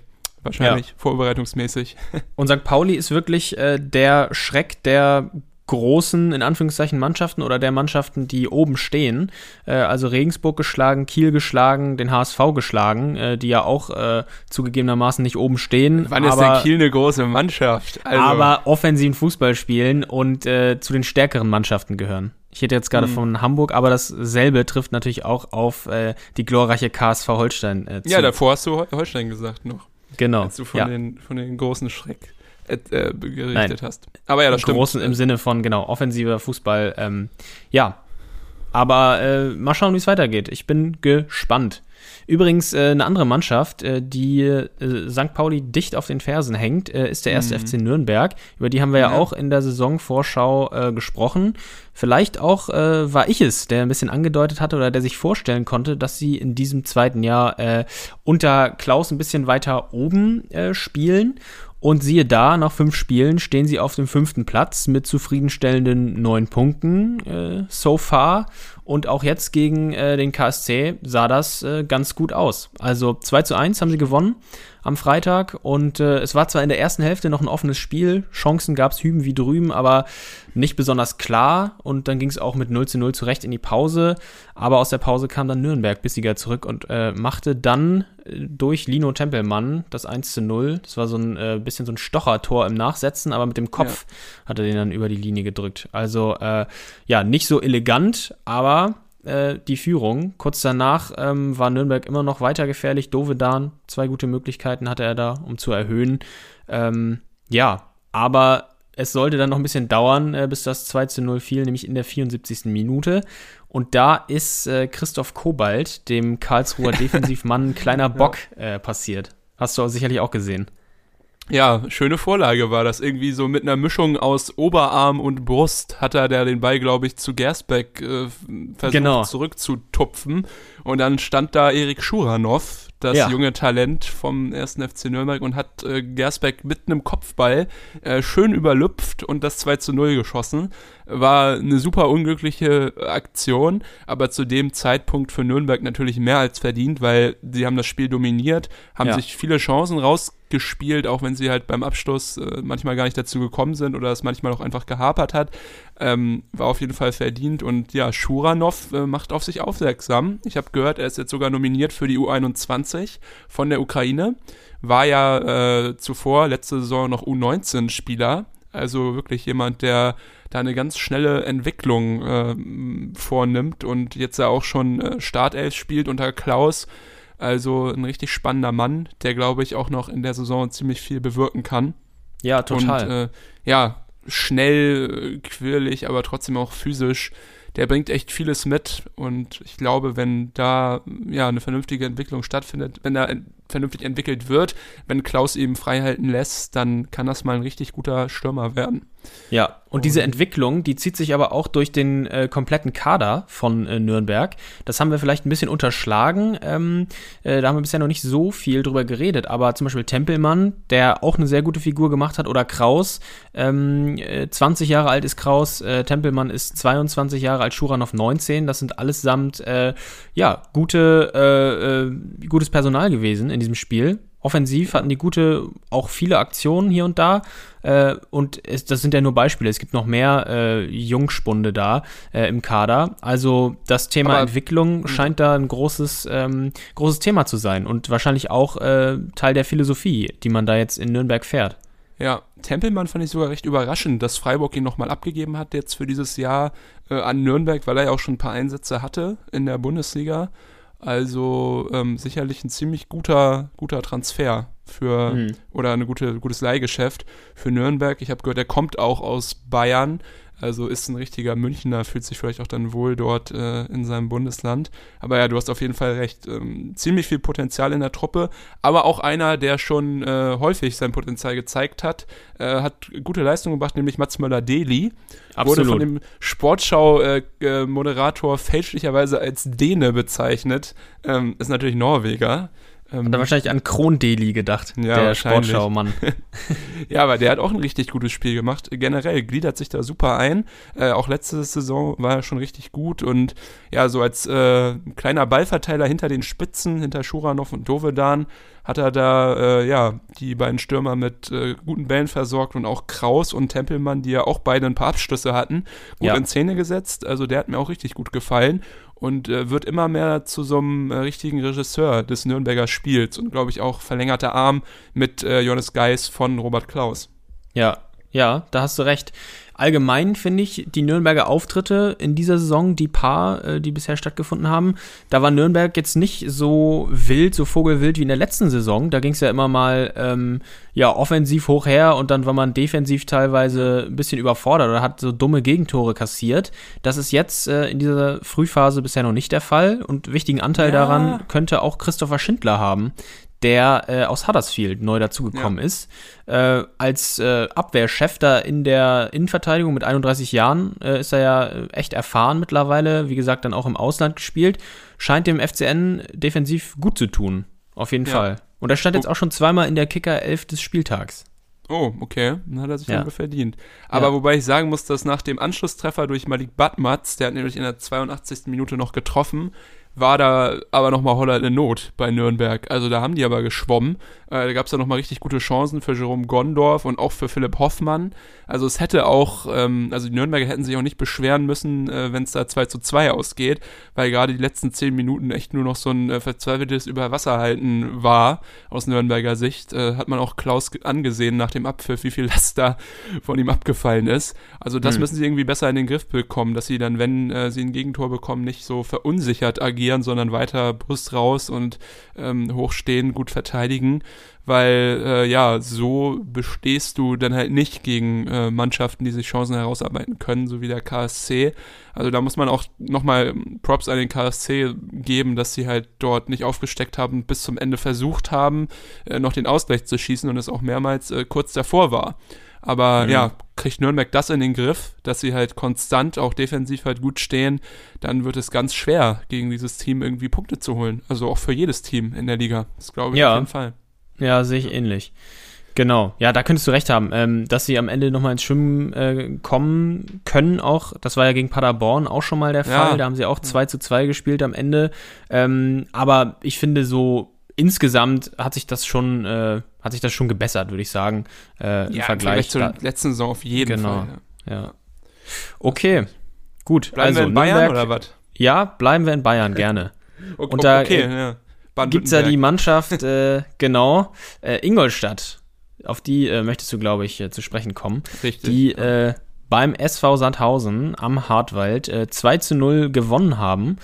Wahrscheinlich vorbereitungsmäßig. Und St. Pauli ist wirklich äh, der Schreck der großen, in Anführungszeichen, Mannschaften oder der Mannschaften, die oben stehen. Äh, also Regensburg geschlagen, Kiel geschlagen, den HSV geschlagen, äh, die ja auch äh, zugegebenermaßen nicht oben stehen. Wann ist aber, denn Kiel eine große Mannschaft? Also, aber offensiven Fußball spielen und äh, zu den stärkeren Mannschaften gehören. Ich hätte jetzt gerade Mhm. von Hamburg, aber dasselbe trifft natürlich auch auf äh, die glorreiche KSV Holstein äh, zu. ja, davor hast du Hol- Holstein gesagt noch, genau. als du von, ja. den, von den großen Schreck äh, äh, gerichtet Nein. hast. Aber ja, das stimmt. Großen im Sinne von, genau, offensiver Fußball. Ähm, ja. Aber äh, mal schauen, wie es weitergeht. Ich bin gespannt. Übrigens, äh, eine andere Mannschaft, äh, die äh, St. Pauli dicht auf den Fersen hängt, äh, ist der erste FC Nürnberg. Über die haben wir ja, Ja. auch in der Saisonvorschau äh, gesprochen. Vielleicht auch äh, war ich es, der ein bisschen angedeutet hatte oder der sich vorstellen konnte, dass sie in diesem zweiten Jahr unter Klaus ein bisschen weiter oben spielen. Und siehe da, nach fünf Spielen stehen sie auf dem fünften Platz mit zufriedenstellenden neun Punkten so far. Und auch jetzt gegen äh, den KSC sah das äh, ganz gut aus. Also 2 zu 1 haben sie gewonnen am Freitag. Und äh, es war zwar in der ersten Hälfte noch ein offenes Spiel, Chancen gab es hüben wie drüben, aber nicht besonders klar. Und dann ging es auch mit 0 zu 0 zurecht in die Pause. Aber aus der Pause kam dann Nürnberg bissiger zurück und äh, machte dann äh, durch Lino Tempelmann das 1 zu 0. Das war so ein äh, bisschen so ein Stochertor im Nachsetzen, aber mit dem Kopf hat er den dann über die Linie gedrückt. Also äh, ja, nicht so elegant, aber äh, die Führung. Kurz danach ähm, war Nürnberg immer noch weiter gefährlich. Dovedan, zwei gute Möglichkeiten hatte er da, um zu erhöhen. Ähm, ja, aber es sollte dann noch ein bisschen dauern, äh, bis das 2 zu 0 fiel, nämlich in der 74. Minute. Und da ist äh, Christoph Kobalt, dem Karlsruher Defensivmann, ein kleiner Bock äh, passiert. Hast du auch sicherlich auch gesehen. Ja, schöne Vorlage war das. Irgendwie so mit einer Mischung aus Oberarm und Brust hat er der den Ball, glaube ich, zu Gersbeck äh, versucht Genau. Zurückzutupfen. Und dann stand da Erik Schuranov, das Ja. junge Talent vom 1. FC Nürnberg und hat äh, Gersbeck mit einem Kopfball äh, schön überlüpft und das 2 zu 0 geschossen. War eine super unglückliche Aktion, aber zu dem Zeitpunkt für Nürnberg natürlich mehr als verdient, weil sie haben das Spiel dominiert, haben Ja. sich viele Chancen rausgespielt, auch wenn sie halt beim Abschluss äh, manchmal gar nicht dazu gekommen sind oder es manchmal auch einfach gehapert hat. Ähm, war auf jeden Fall verdient und ja, Schuranov äh, macht auf sich aufmerksam. Ich habe gehört, er ist jetzt sogar nominiert für die U21 von der Ukraine. War ja äh, zuvor letzte Saison noch U19-Spieler. Also wirklich jemand, der da eine ganz schnelle Entwicklung äh, vornimmt und jetzt ja auch schon äh, Startelf spielt unter Klaus. Also ein richtig spannender Mann, der glaube ich auch noch in der Saison ziemlich viel bewirken kann. Ja, total. Und äh, ja, schnell, quirlig, aber trotzdem auch physisch. Der bringt echt vieles mit und ich glaube, wenn da ja eine vernünftige Entwicklung stattfindet, wenn da vernünftig entwickelt wird, wenn Klaus eben frei halten lässt, dann kann das mal ein richtig guter Stürmer werden. Ja, und diese Entwicklung, die zieht sich aber auch durch den äh, kompletten Kader von äh, Nürnberg. Das haben wir vielleicht ein bisschen unterschlagen. Ähm, äh, da haben wir bisher noch nicht so viel drüber geredet. Aber zum Beispiel Tempelmann, der auch eine sehr gute Figur gemacht hat, oder Kraus. Ähm, 20 äh, Jahre alt ist Kraus, äh, Tempelmann ist 22 Jahre alt, Schuranov 19. Das sind allesamt äh, ja gute, gutes Personal gewesen in diesem Spiel. Offensiv hatten die gute, auch viele Aktionen hier und da. Äh, und es, das sind ja nur Beispiele. Es gibt noch mehr äh, Jungspunde da äh, im Kader. Also das Thema Aber, Entwicklung hm. scheint da ein großes, ähm, großes Thema zu sein und wahrscheinlich auch äh, Teil der Philosophie, die man da jetzt in Nürnberg fährt. Ja, Tempelmann fand ich sogar recht überraschend, dass Freiburg ihn nochmal abgegeben hat jetzt für dieses Jahr äh, an Nürnberg, weil er ja auch schon ein paar Einsätze hatte in der Bundesliga. Also ähm, sicherlich ein ziemlich guter, guter Transfer für mhm. oder ein gute, gutes Leihgeschäft für Nürnberg. Ich habe gehört, er kommt auch aus Bayern. Also ist ein richtiger Münchner, fühlt sich vielleicht auch dann wohl dort äh, in seinem Bundesland. Aber ja, du hast auf jeden Fall recht. Ähm, ziemlich viel Potenzial in der Truppe, aber auch einer, der schon äh, häufig sein Potenzial gezeigt hat, äh, hat gute Leistungen gebracht, nämlich Mats Möller-Deli. Wurde von dem Sportschau-Moderator äh, fälschlicherweise als Däne bezeichnet. Ähm, ist natürlich Norweger. Ähm, hat er wahrscheinlich an Kron-Deli gedacht, ja, der Sportschau-Mann. ja, aber der hat auch ein richtig gutes Spiel gemacht. Generell gliedert sich da super ein. Äh, auch letzte Saison war er schon richtig gut und ja, so als äh, kleiner Ballverteiler hinter den Spitzen, hinter Schuranov und Dovedan, hat er da äh, ja die beiden Stürmer mit äh, guten Bällen versorgt und auch Kraus und Tempelmann, die ja auch beide ein paar Abschlüsse hatten, gut ja. in Szene gesetzt. Also der hat mir auch richtig gut gefallen und äh, wird immer mehr zu so einem äh, richtigen Regisseur des Nürnberger Spiels und glaube ich auch verlängerter Arm mit äh, Johannes Geis von Robert Klaus. Ja, ja, da hast du recht allgemein finde ich die Nürnberger Auftritte in dieser Saison, die paar, äh, die bisher stattgefunden haben, da war Nürnberg jetzt nicht so wild, so vogelwild wie in der letzten Saison. Da ging es ja immer mal ähm, ja offensiv hoch her und dann war man defensiv teilweise ein bisschen überfordert oder hat so dumme Gegentore kassiert. Das ist jetzt äh, in dieser Frühphase bisher noch nicht der Fall und wichtigen Anteil ja. daran könnte auch Christopher Schindler haben, der äh, aus Huddersfield neu dazugekommen ja. ist. Äh, als äh, Abwehrchef da in der Innenverteidigung mit 31 Jahren äh, ist er ja äh, echt erfahren mittlerweile. Wie gesagt, dann auch im Ausland gespielt. Scheint dem FCN defensiv gut zu tun. Auf jeden ja. Fall. Und er stand jetzt auch schon zweimal in der Kicker 11 des Spieltags. Oh, okay. Dann hat er sich ja. verdient. Aber ja. wobei ich sagen muss, dass nach dem Anschlusstreffer durch Malik Batmatz, der hat nämlich in der 82. Minute noch getroffen, war da aber nochmal Holland in Not bei Nürnberg. Also da haben die aber geschwommen. Äh, da gab es ja nochmal richtig gute Chancen für Jerome Gondorf und auch für Philipp Hoffmann. Also es hätte auch, ähm, also die Nürnberger hätten sich auch nicht beschweren müssen, äh, wenn es da 2 zu 2 ausgeht, weil gerade die letzten 10 Minuten echt nur noch so ein äh, verzweifeltes Überwasserhalten war, aus Nürnberger Sicht. Äh, hat man auch Klaus angesehen nach dem Abpfiff, wie viel Last da von ihm abgefallen ist. Also das hm. müssen sie irgendwie besser in den Griff bekommen, dass sie dann, wenn äh, sie ein Gegentor bekommen, nicht so verunsichert agieren agieren, sondern weiter Brust raus und ähm, hochstehen, gut verteidigen, weil äh, ja, so bestehst du dann halt nicht gegen äh, Mannschaften, die sich Chancen herausarbeiten können, so wie der KSC. Also da muss man auch nochmal Props an den KSC geben, dass sie halt dort nicht aufgesteckt haben, bis zum Ende versucht haben, äh, noch den Ausgleich zu schießen und es auch mehrmals äh, kurz davor war. Aber mhm. ja, kriegt Nürnberg das in den Griff, dass sie halt konstant auch defensiv halt gut stehen, dann wird es ganz schwer, gegen dieses Team irgendwie Punkte zu holen. Also auch für jedes Team in der Liga. Das glaube ich ja. auf jeden Fall. Ja, sehe ich ähnlich. Genau, ja, da könntest du recht haben, ähm, dass sie am Ende nochmal ins Schwimmen äh, kommen können auch. Das war ja gegen Paderborn auch schon mal der Fall. Ja. Da haben sie auch 2 zu 2 gespielt am Ende. Ähm, aber ich finde so insgesamt hat sich das schon, äh, hat sich das schon gebessert, würde ich sagen. Äh, Im ja, Vergleich zur letzten Saison auf jeden genau, Fall. Ja. ja. Okay, gut. Bleiben also, wir in Bayern Nürnberg, oder was? Ja, bleiben wir in Bayern, gerne. okay, Und da okay, äh, ja. gibt es ja die Mannschaft, äh, genau, äh, Ingolstadt. Auf die möchtest du, glaube ich, zu sprechen kommen. Richtig. Die beim SV Sandhausen am Hartwald äh, 2 zu 0 gewonnen haben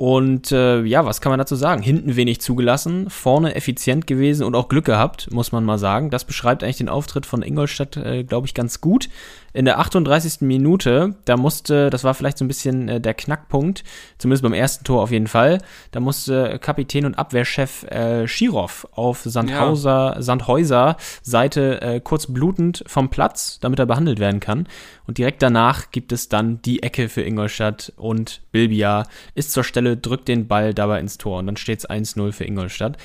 und äh, ja, was kann man dazu sagen? Hinten wenig zugelassen, vorne effizient gewesen und auch Glück gehabt, muss man mal sagen. Das beschreibt eigentlich den Auftritt von Ingolstadt, äh, glaube ich, ganz gut. In der 38. Minute, da musste, das war vielleicht so ein bisschen äh, der Knackpunkt, zumindest beim ersten Tor auf jeden Fall, da musste Kapitän und Abwehrchef äh, Schirov auf Sandhauser, ja. Sandhäuser Seite äh, kurz blutend vom Platz, damit er behandelt werden kann. Und direkt danach gibt es dann die Ecke für Ingolstadt und Bilbia ist zur Stelle, drückt den Ball dabei ins Tor und dann steht es 1-0 für Ingolstadt.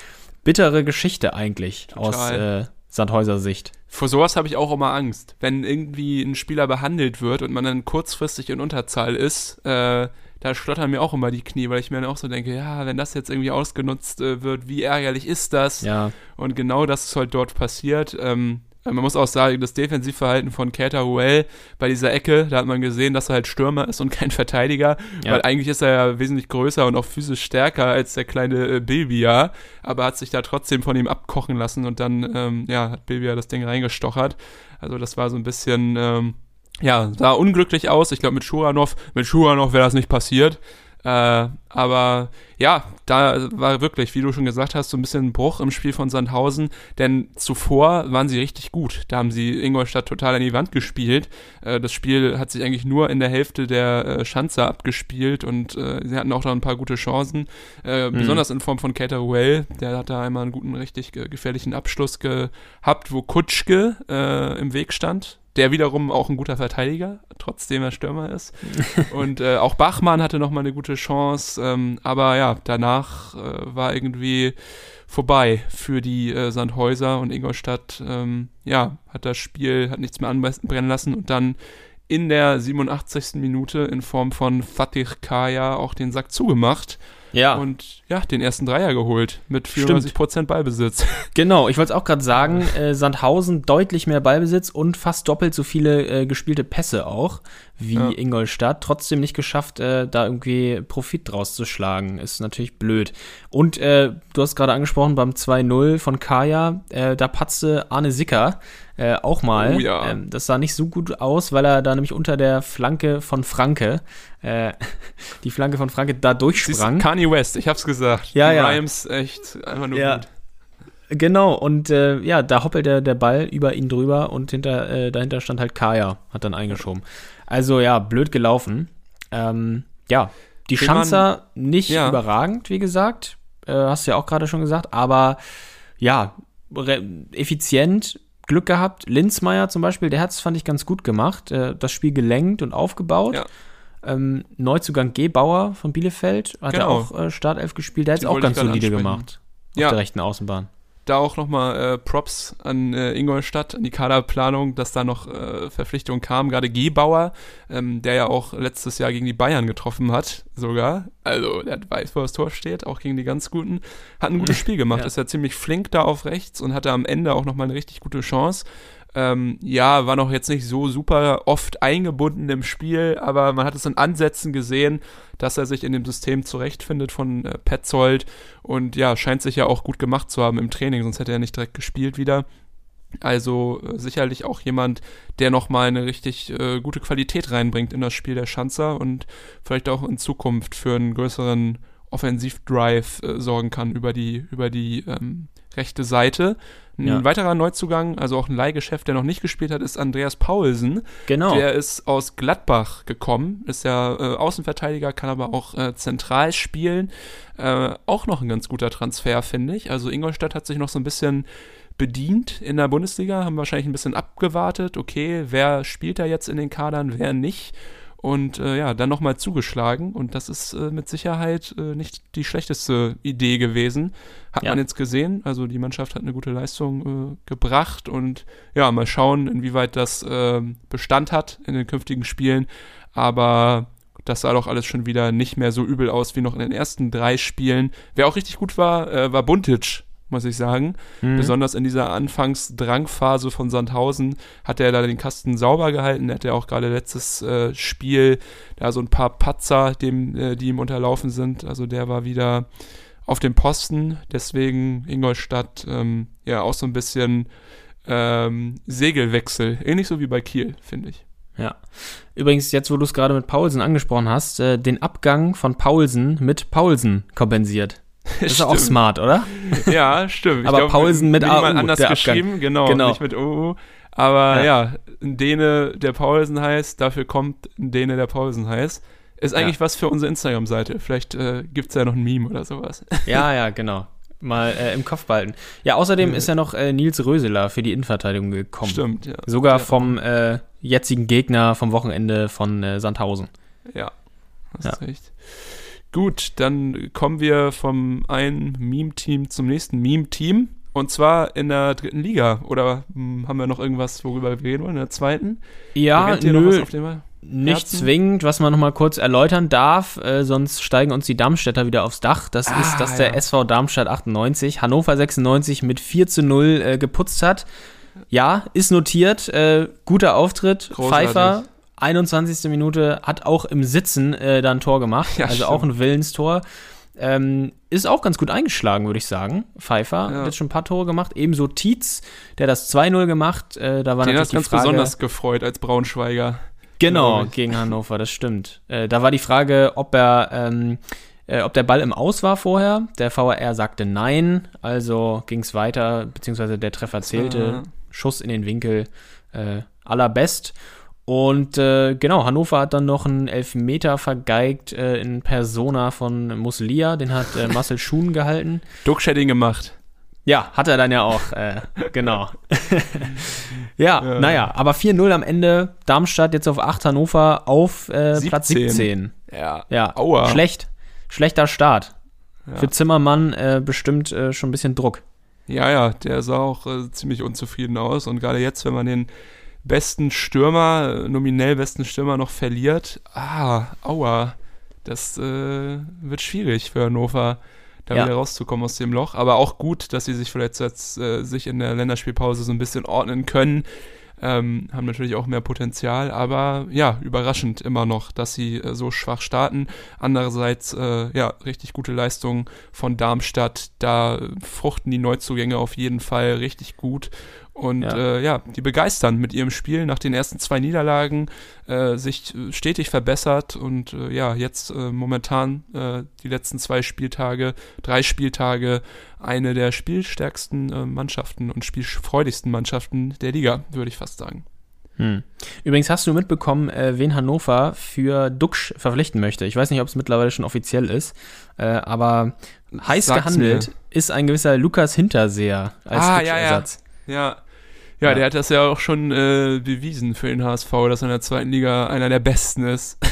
Bittere Geschichte eigentlich Total. aus äh, Sandhäuser Sicht. Vor sowas habe ich auch immer Angst. Wenn irgendwie ein Spieler behandelt wird und man dann kurzfristig in Unterzahl ist, äh, da schlottern mir auch immer die Knie, weil ich mir dann auch so denke, ja, wenn das jetzt irgendwie ausgenutzt äh, wird, wie ärgerlich ist das? Ja. Und genau das ist halt dort passiert. Ähm, äh, man muss auch sagen, das Defensivverhalten von Keita Ruel bei dieser Ecke, da hat man gesehen, dass er halt Stürmer ist und kein Verteidiger, ja. weil eigentlich ist er ja wesentlich größer und auch physisch stärker als der kleine äh, Bilbia, aber hat sich da trotzdem von ihm abkochen lassen und dann, ähm, ja, hat Bilbia das Ding reingestochert. Also das war so ein bisschen, ähm, ja, sah unglücklich aus. Ich glaube, mit Schuranov, mit Schuranov wäre das nicht passiert. Äh, aber ja, da war wirklich, wie du schon gesagt hast, so ein bisschen ein Bruch im Spiel von Sandhausen, denn zuvor waren sie richtig gut. Da haben sie Ingolstadt total an die Wand gespielt. Äh, das Spiel hat sich eigentlich nur in der Hälfte der äh, Schanze abgespielt und äh, sie hatten auch da ein paar gute Chancen, äh, mhm. besonders in Form von Cater Well, der hat da einmal einen guten, richtig gefährlichen Abschluss gehabt, wo Kutschke äh, im Weg stand der wiederum auch ein guter Verteidiger, trotzdem er Stürmer ist. Und äh, auch Bachmann hatte nochmal eine gute Chance, ähm, aber ja, danach äh, war irgendwie vorbei für die äh, Sandhäuser und Ingolstadt, ähm, ja, hat das Spiel, hat nichts mehr anbrennen lassen und dann in der 87. Minute in Form von Fatih Kaya auch den Sack zugemacht. Ja. Und ja, den ersten Dreier geholt mit 94 Prozent Ballbesitz. Genau, ich wollte es auch gerade sagen, äh, Sandhausen deutlich mehr Ballbesitz und fast doppelt so viele äh, gespielte Pässe auch wie ja. Ingolstadt. Trotzdem nicht geschafft, äh, da irgendwie Profit draus zu schlagen. Ist natürlich blöd. Und äh, du hast gerade angesprochen beim 2-0 von Kaya, äh, da patzte Arne Sicker äh, auch mal. Oh, ja. ähm, das sah nicht so gut aus, weil er da nämlich unter der Flanke von Franke, äh, die Flanke von Franke da durchsprang. Kanye West, ich hab's gesagt. Ja, ja. Rhymes echt einfach nur ja. gut. Genau, und äh, ja, da hoppelt der, der Ball über ihn drüber und hinter, äh, dahinter stand halt Kaya, hat dann eingeschoben. Also ja, blöd gelaufen. Ähm, ja, die Will Schanzer man, nicht ja. überragend, wie gesagt. Äh, hast du ja auch gerade schon gesagt, aber ja, effizient, Glück gehabt. Linzmeier zum Beispiel, der hat es, fand ich, ganz gut gemacht. Äh, das Spiel gelenkt und aufgebaut. Ja. Ähm, Neuzugang G. Bauer von Bielefeld hat genau. er auch äh, Startelf gespielt. Der hat es auch ganz solide gemacht. Auf ja. der rechten Außenbahn da auch nochmal äh, Props an äh, Ingolstadt, an die Kaderplanung, dass da noch äh, Verpflichtungen kamen. Gerade Gebauer, ähm, der ja auch letztes Jahr gegen die Bayern getroffen hat, sogar. Also, der weiß, wo das Tor steht, auch gegen die ganz Guten. Hat ein gutes Spiel gemacht, ja. ist ja ziemlich flink da auf rechts und hatte am Ende auch nochmal eine richtig gute Chance. Ähm, ja, war noch jetzt nicht so super oft eingebunden im Spiel, aber man hat es in Ansätzen gesehen, dass er sich in dem System zurechtfindet von äh, Petzold und ja, scheint sich ja auch gut gemacht zu haben im Training, sonst hätte er nicht direkt gespielt wieder. Also äh, sicherlich auch jemand, der nochmal eine richtig äh, gute Qualität reinbringt in das Spiel der Schanzer und vielleicht auch in Zukunft für einen größeren Offensivdrive äh, sorgen kann über die, über die ähm, rechte Seite. Ein ja. weiterer Neuzugang, also auch ein Leihgeschäft, der noch nicht gespielt hat, ist Andreas Paulsen. Genau. Der ist aus Gladbach gekommen, ist ja äh, Außenverteidiger, kann aber auch äh, zentral spielen. Äh, auch noch ein ganz guter Transfer, finde ich. Also Ingolstadt hat sich noch so ein bisschen bedient in der Bundesliga, haben wahrscheinlich ein bisschen abgewartet, okay, wer spielt da jetzt in den Kadern, wer nicht und äh, ja, dann nochmal zugeschlagen und das ist äh, mit Sicherheit äh, nicht die schlechteste Idee gewesen. Hat ja. man jetzt gesehen, also die Mannschaft hat eine gute Leistung äh, gebracht und ja, mal schauen, inwieweit das ähm, Bestand hat in den künftigen Spielen, aber das sah doch alles schon wieder nicht mehr so übel aus wie noch in den ersten drei Spielen. Wer auch richtig gut war, äh, war Buntic muss ich sagen. Mhm. Besonders in dieser Anfangsdrangphase von Sandhausen hat er da den Kasten sauber gehalten. Er hat ja auch gerade letztes äh, Spiel da so ein paar Patzer, dem, äh, die ihm unterlaufen sind. Also der war wieder auf dem Posten. Deswegen Ingolstadt ähm, ja auch so ein bisschen ähm, Segelwechsel. Ähnlich so wie bei Kiel, finde ich. Ja. Übrigens, jetzt, wo du es gerade mit Paulsen angesprochen hast, äh, den Abgang von Paulsen mit Paulsen kompensiert. Das ist auch smart, oder? Ja, stimmt. Aber glaub, Paulsen mit AU, anders geschrieben, genau, genau, nicht mit OU. Aber Ja. ja, ein Däne, der Paulsen heißt, dafür kommt ein Däne, der Paulsen heißt. Ist eigentlich was für unsere Instagram-Seite. Vielleicht äh, gibt es ja noch ein Meme oder sowas. Ja, ja, genau. Mal äh, im Kopf behalten. Ja, außerdem ist ja noch äh, Nils Röseler für die Innenverteidigung gekommen. Stimmt, ja. Sogar Ja. vom äh, jetzigen Gegner vom Wochenende von äh, Sandhausen. Ja, hast Ja. recht. Gut, dann kommen wir vom einen Meme-Team zum nächsten Meme-Team. Und zwar in der dritten Liga. Oder hm, haben wir noch irgendwas, worüber wir reden wollen? In der zweiten? Ja, nö, nicht Herzen? zwingend, was man noch mal kurz erläutern darf, äh, sonst steigen uns die Darmstädter wieder aufs Dach. Das Ah, ist, dass der ja. SV Darmstadt 98 Hannover 96 mit 4 zu 0 äh, geputzt hat. Ja, ist notiert. Äh, guter Auftritt. Großartig. Pfeiffer, 21. Minute, hat auch im Sitzen äh, da ein Tor gemacht. Ja, also stimmt. auch ein Willenstor. Ähm, ist auch ganz gut eingeschlagen, würde ich sagen. Pfeiffer Ja. hat jetzt schon ein paar Tore gemacht. Ebenso Tietz, der das 2-0 gemacht. Äh, da war Den natürlich hat ganz Frage, besonders gefreut als Braunschweiger. Genau, gegen Hannover, das stimmt. Äh, da war die Frage, ob er, ähm, äh, ob der Ball im Aus war vorher. Der VAR sagte nein, also ging es weiter, beziehungsweise der Treffer zählte. Ah. Schuss in den Winkel, äh, allerbest. Und äh, genau, Hannover hat dann noch einen Elfmeter vergeigt äh, in Persona von Muslia. Den hat äh, Marcel Schuhn gehalten. Duckshading gemacht. Ja, hat er dann ja auch, äh, genau. ja, Ja. naja, aber 4-0 am Ende. Darmstadt jetzt auf 8, Hannover auf äh, Platz 17. 17. Ja. Ja, Aua. schlecht. Schlechter Start. Ja. Für Zimmermann äh, bestimmt schon ein bisschen Druck. Ja, ja, der sah auch ziemlich unzufrieden aus. Und gerade jetzt, wenn man den besten Stürmer, nominell besten Stürmer noch verliert, ah, aua, das äh, wird schwierig für Hannover, da Ja. wieder rauszukommen aus dem Loch. Aber auch gut, dass sie sich vielleicht jetzt äh, sich in der Länderspielpause so ein bisschen ordnen können. Ähm, haben natürlich auch mehr Potenzial, aber ja, überraschend immer noch, dass sie äh, so schwach starten. Andererseits, äh, ja, richtig gute Leistung von Darmstadt. Da fruchten die Neuzugänge auf jeden Fall richtig gut. Und Ja. ja, äh, ja die begeistern mit ihrem Spiel nach den ersten zwei Niederlagen, äh, sich äh, stetig verbessert und äh, ja, jetzt äh, momentan äh, die letzten zwei Spieltage, drei Spieltage, eine der spielstärksten äh, Mannschaften und spielfreudigsten Mannschaften der Liga, würde ich fast sagen. Hm. Übrigens hast du mitbekommen, äh, wen Hannover für Duxch verpflichten möchte. Ich weiß nicht, ob es mittlerweile schon offiziell ist, äh, aber heiß Sag's gehandelt ist ein gewisser Lukas Hinterseher als Ah, ja, ja. Ja. Ja, der hat das ja auch schon äh, bewiesen für den HSV, dass er in der zweiten Liga einer der Besten ist.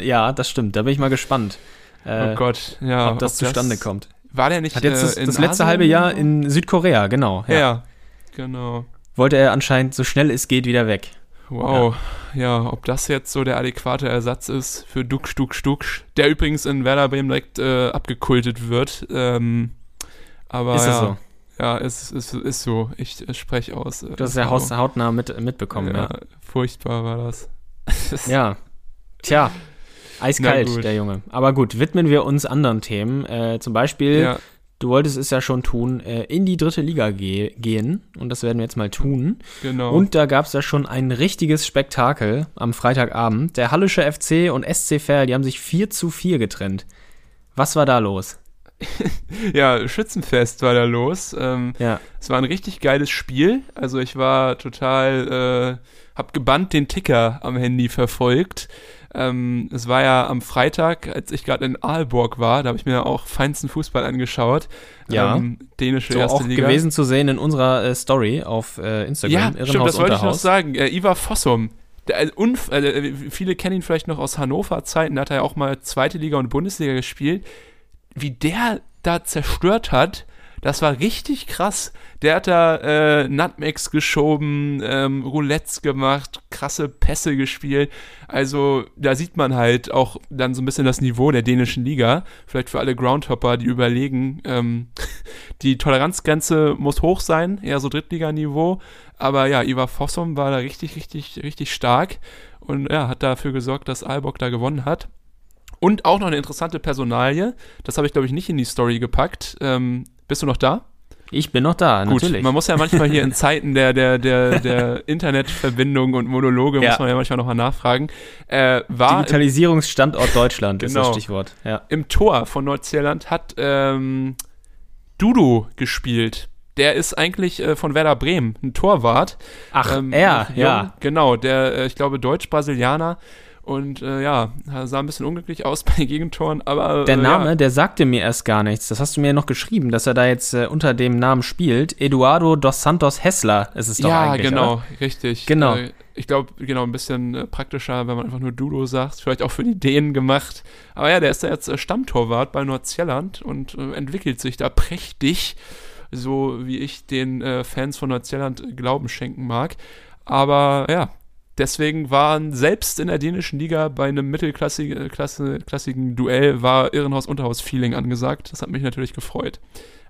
Ja, das stimmt. Da bin ich mal gespannt, äh, oh Gott, ja. ob das zustande kommt. War der nicht Hat jetzt das, äh, das letzte Asien halbe Jahr in Südkorea, genau. Ja. ja, genau. Wollte er anscheinend so schnell es geht wieder weg. Wow. Ja. ob das jetzt so der adäquate Ersatz ist für Duxch, Duxch, Duxch, der übrigens in Werder Bremen direkt äh, abgekultet wird. Ähm, aber ist ja, so? Ja, ist, ist, ist so. Ich äh, spreche aus. äh, Du hast ja hautnah mit, mitbekommen, ja. ja, Furchtbar war das. Ja. Tja. Eiskalt, der Junge. Aber gut, widmen wir uns anderen Themen. Äh, zum Beispiel, ja. du wolltest es ja schon tun, äh, in die dritte Liga ge gehen. Und das werden wir jetzt mal tun. Genau. Und da gab es ja schon ein richtiges Spektakel am Freitagabend. Der Hallische FC und SC Verl, die haben sich 4 zu 4 getrennt. Was war da los? ja, Schützenfest war da los. Ähm, Ja. Es war ein richtig geiles Spiel. Also ich war total, äh, hab gebannt den Ticker am Handy verfolgt. Ähm, es war ja am Freitag, als ich gerade in Aalborg war, da habe ich mir auch feinsten Fußball angeschaut. Ja. Ähm, dänische So erste auch Liga. gewesen zu sehen in unserer äh, Story auf äh, Ja, Instagram. stimmt, das wollte ich noch sagen. Äh, Ivar Fossum. Der, äh, unf äh, viele kennen ihn vielleicht noch aus Hannover-Zeiten, da hat er ja auch mal zweite Liga und Bundesliga gespielt. Wie der da zerstört hat, das war richtig krass. Der hat da äh, Nutmegs geschoben, ähm, Roulettes gemacht, krasse Pässe gespielt. Also da sieht man halt auch dann so ein bisschen das Niveau der dänischen Liga. Vielleicht für alle Groundhopper, die überlegen, ähm, die Toleranzgrenze muss hoch sein, eher so Drittliganiveau. Aber ja, Ivar Fossum war da richtig, richtig, richtig stark und ja, hat dafür gesorgt, dass Aalborg da gewonnen hat. Und auch noch eine interessante Personalie. Das habe ich, glaube ich, nicht in die Story gepackt. Ähm, bist du noch da? Ich bin noch da, Gut, natürlich. man muss ja manchmal hier in Zeiten der, der, der, der Internetverbindung und Monologe, Ja. muss man ja manchmal nochmal nachfragen. Äh, war Digitalisierungsstandort Deutschland ist das Genau. Stichwort. Ja. im Tor von Neuseeland hat ähm, Dudu gespielt. der ist eigentlich äh, von Werder Bremen, ein Torwart. Ach, Ähm, er, ja. Genau, der, äh, ich glaube, Deutsch-Brasilianer. Und äh, ja, sah ein bisschen unglücklich aus bei Gegentoren, aber. Der äh, Name, ja, der sagte mir erst gar nichts. Das hast du mir ja noch geschrieben, dass er da jetzt äh, unter dem Namen spielt. Eduardo dos Santos Hessler ist es doch ja, eigentlich. genau, Oder? richtig. Genau. Äh, ich glaube, genau, ein bisschen äh, praktischer, wenn man einfach nur Dudo sagt. Vielleicht auch für die Dänen gemacht. Aber ja, der ist da jetzt Stammtorwart bei Nordsjelland und entwickelt sich da prächtig, so wie ich den Fans von Nordsjelland Glauben schenken mag. Aber ja, deswegen waren selbst in der dänischen Liga bei einem mittelklassigen Klasse, Duell war Irrenhaus-Unterhaus-Feeling angesagt. Das hat mich natürlich gefreut.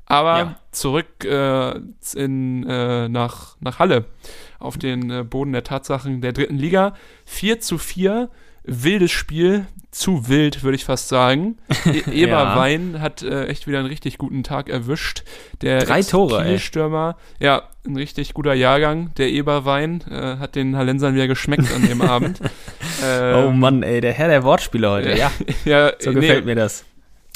Aber Ja. zurück äh, in, äh, nach, nach Halle auf den äh, Boden der Tatsachen der dritten Liga. 4 zu 4, wildes Spiel, zu wild, würde ich fast sagen. E Eberwein hat äh, echt wieder einen richtig guten Tag erwischt. Der Drei Tore. Ex-Kiel-Stürmer, ja, ein richtig guter Jahrgang. Der Eberwein äh, hat den Hallensern wieder geschmeckt an dem Abend. Oh Mann, ey, der Herr der Wortspiele heute. Ja, ja, so nee, gefällt mir das.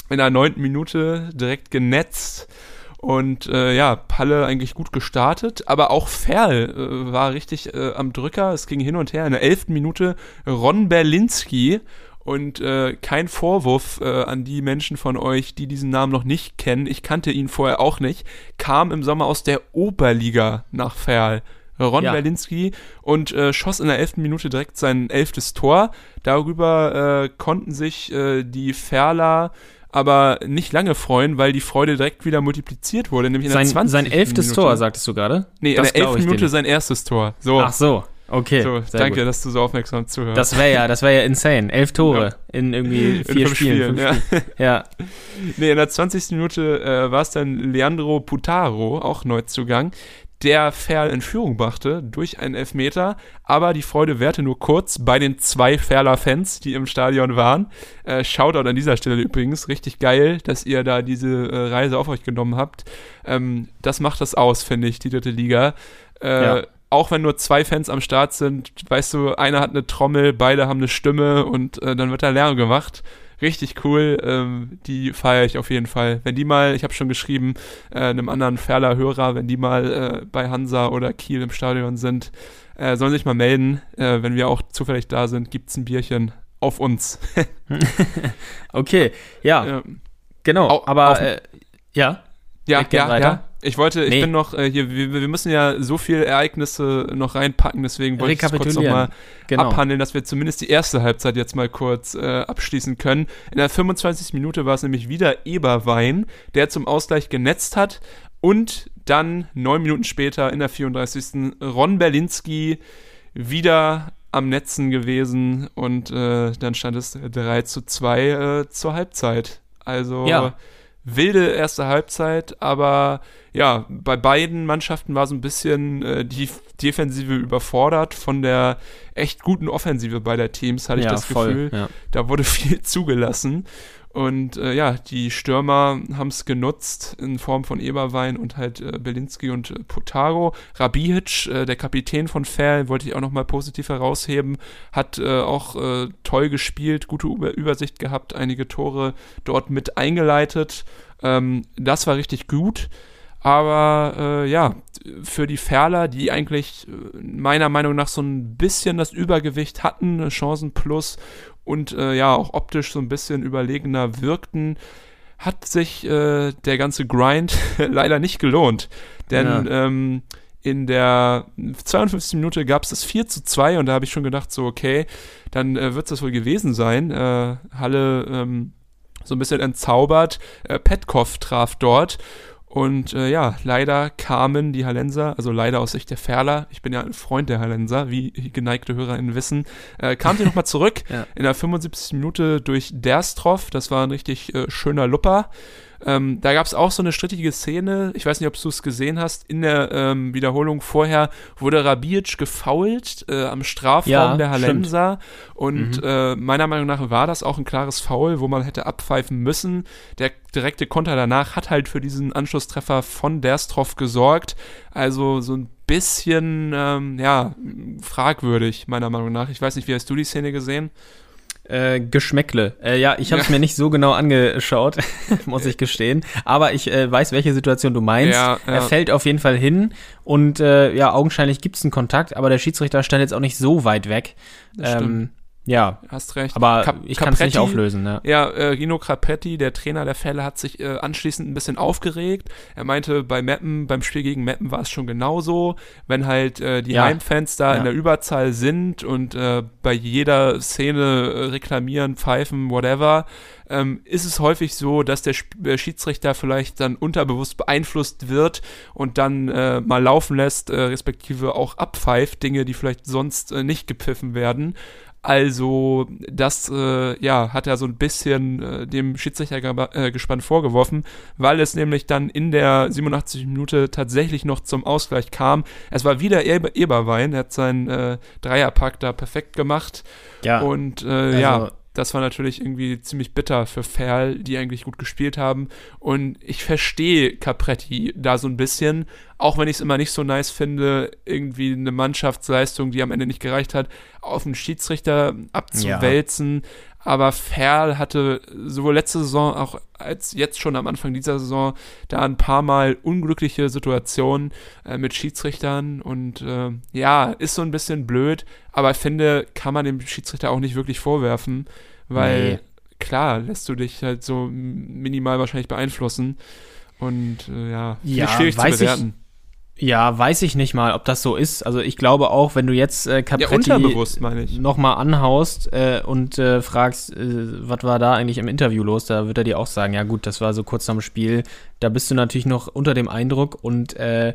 in der neunten Minute direkt genetzt. Und äh, ja, Palle eigentlich gut gestartet, aber auch Ferl äh, war richtig äh, am Drücker. Es ging hin und her. In der elften Minute Ron Berlinski. Und äh, kein Vorwurf äh, an die Menschen von euch, die diesen Namen noch nicht kennen. Ich kannte ihn vorher auch nicht. Kam im Sommer aus der Oberliga nach Ferl. Ron Ja. Berlinski und äh, schoss in der elften Minute direkt sein elftes Tor. Darüber äh, konnten sich äh, die Ferler aber nicht lange freuen, weil die Freude direkt wieder multipliziert wurde, nämlich in Sein, der 20. sein elftes Minute. Tor, sagtest du gerade? Nee, in Das der glaub elften Minute sein erstes Tor. So, Ach so, okay. so danke, gut. dass du so aufmerksam zuhörst. Das wäre ja, das wäre ja insane. Elf Tore in irgendwie In vier fünf Spielen. Spielen, fünf ja. Nee, in der 20. Minute äh, war es dann Leandro Putaro, auch Neuzugang, der Ferl in Führung brachte durch einen Elfmeter, aber die Freude währte nur kurz bei den zwei Ferler-Fans, die im Stadion waren. Äh, Shoutout an dieser Stelle übrigens, richtig geil, dass ihr da diese äh, Reise auf euch genommen habt. Ähm, das macht das aus, finde ich, die dritte Liga. Äh, Ja. Auch wenn nur zwei Fans am Start sind, weißt du, einer hat eine Trommel, beide haben eine Stimme und äh, dann wird da Lärm gemacht richtig cool. Ähm, die feiere ich auf jeden Fall. Wenn die mal, ich habe schon geschrieben, äh, einem anderen Ferler Hörer, wenn die mal äh, bei Hansa oder Kiel im Stadion sind, äh, sollen sich mal melden. Äh, wenn wir auch zufällig da sind, gibt's ein Bierchen auf uns. Okay, ja, ja, genau. au- aber äh, ja, ja, gerne ja, ja. Ich wollte, ich Nee. bin noch äh, hier, wir, wir müssen ja so viele Ereignisse noch reinpacken, deswegen wollte ich das kurz noch mal genau. abhandeln, dass wir zumindest die erste Halbzeit jetzt mal kurz äh, abschließen können. In der 25. Minute war es nämlich wieder Eberwein, der zum Ausgleich genetzt hat und dann neun Minuten später in der 34. Ron Berlinski wieder am Netzen gewesen und äh, dann stand es 3 zu 2 äh, zur Halbzeit. Also Ja. Wilde erste Halbzeit, aber ja, bei beiden Mannschaften war so ein bisschen äh, die Defensive überfordert von der echt guten Offensive beider Teams, hatte ich ja, das voll, Gefühl. Ja. Da wurde viel zugelassen. Und äh, ja, die Stürmer haben es genutzt in Form von Eberwein und halt äh, Belinski und äh, Potaro. Rabihic, äh, der Kapitän von Ferl, wollte ich auch nochmal positiv herausheben, hat äh, auch äh, toll gespielt, gute Über Übersicht gehabt, einige Tore dort mit eingeleitet. Ähm, das war richtig gut. Aber äh, ja, für die Ferler, die eigentlich äh, meiner Meinung nach so ein bisschen das Übergewicht hatten, Chancen plus und äh, ja auch optisch so ein bisschen überlegener wirkten, hat sich äh, der ganze Grind leider nicht gelohnt. Denn ähm, in der 52. Minute gab es das 4 zu 2 und da habe ich schon gedacht, so okay, dann äh, wird es das wohl gewesen sein. Äh, Halle ähm, so ein bisschen entzaubert. Äh, Petkov traf dort. Und äh, ja, leider kamen die Hallenser, also leider aus Sicht der Ferler, ich bin ja ein Freund der Hallenser, wie geneigte HörerInnen wissen, äh, kamen sie nochmal zurück Ja. in der 75. Minute durch Derstroff, das war ein richtig äh, schöner Lupper. Ähm, da gab es auch so eine strittige Szene, ich weiß nicht, ob du es gesehen hast, in der ähm, Wiederholung vorher wurde Rabic gefoult äh, am Strafraum Ja, der stimmt. Hallenser und Mhm. äh, meiner Meinung nach war das auch ein klares Foul, wo man hätte abpfeifen müssen. Der direkte Konter danach hat halt für diesen Anschlusstreffer von Derstroff gesorgt, also so ein bisschen, ähm, ja, fragwürdig, meiner Meinung nach. Ich weiß nicht, wie hast du die Szene gesehen? Äh, Geschmäckle. Äh, ja, ich habe es mir nicht so genau angeschaut, muss ich gestehen. Aber ich äh, weiß, welche Situation du meinst. Ja, ja. Er fällt auf jeden Fall hin und äh, ja, augenscheinlich gibt es einen Kontakt, aber der Schiedsrichter stand jetzt auch nicht so weit weg. Das stimmt. Ja, Hast recht. aber Cap- ich kann es nicht auflösen. Ja. Ja, äh, Rino Capretti, der Trainer der Fälle, hat sich äh, anschließend ein bisschen aufgeregt. Er meinte, bei Meppen, beim Spiel gegen Meppen war es schon genauso. Wenn halt äh, die Ja. Heimfans da Ja. in der Überzahl sind und äh, bei jeder Szene äh, reklamieren, pfeifen, whatever, ähm, ist es häufig so, dass der äh, Schiedsrichter vielleicht dann unterbewusst beeinflusst wird und dann äh, mal laufen lässt, äh, respektive auch abpfeift, Dinge, die vielleicht sonst äh, nicht gepfiffen werden. Also, das äh, ja, hat er so ein bisschen äh, dem Schiedsrichtergespann vorgeworfen, weil es nämlich dann in der 87 Minute tatsächlich noch zum Ausgleich kam. Es war wieder Eber Eberwein, er hat seinen äh, Dreierpack da perfekt gemacht. Ja, Und äh, also- ja, das war natürlich irgendwie ziemlich bitter für Ferl, die eigentlich gut gespielt haben. Und ich verstehe Capretti da so ein bisschen, auch wenn ich es immer nicht so nice finde, irgendwie eine Mannschaftsleistung, die am Ende nicht gereicht hat, auf den Schiedsrichter abzuwälzen. Aber Ferl hatte sowohl letzte Saison auch als jetzt schon am Anfang dieser Saison da ein paar Mal unglückliche Situationen äh, mit Schiedsrichtern und äh, ja, ist so ein bisschen blöd, aber ich finde, kann man dem Schiedsrichter auch nicht wirklich vorwerfen, weil Nee. klar lässt du dich halt so minimal wahrscheinlich beeinflussen und äh, ja, Ja, schwierig zu weiß ich- bewerten. Ja, weiß ich nicht mal, ob das so ist. Also ich glaube auch, wenn du jetzt äh, Ja, Capretti ich. nochmal anhaust äh, und äh, fragst, äh, was war da eigentlich im Interview los, da wird er dir auch sagen, ja gut, das war so kurz am Spiel, da bist du natürlich noch unter dem Eindruck und äh,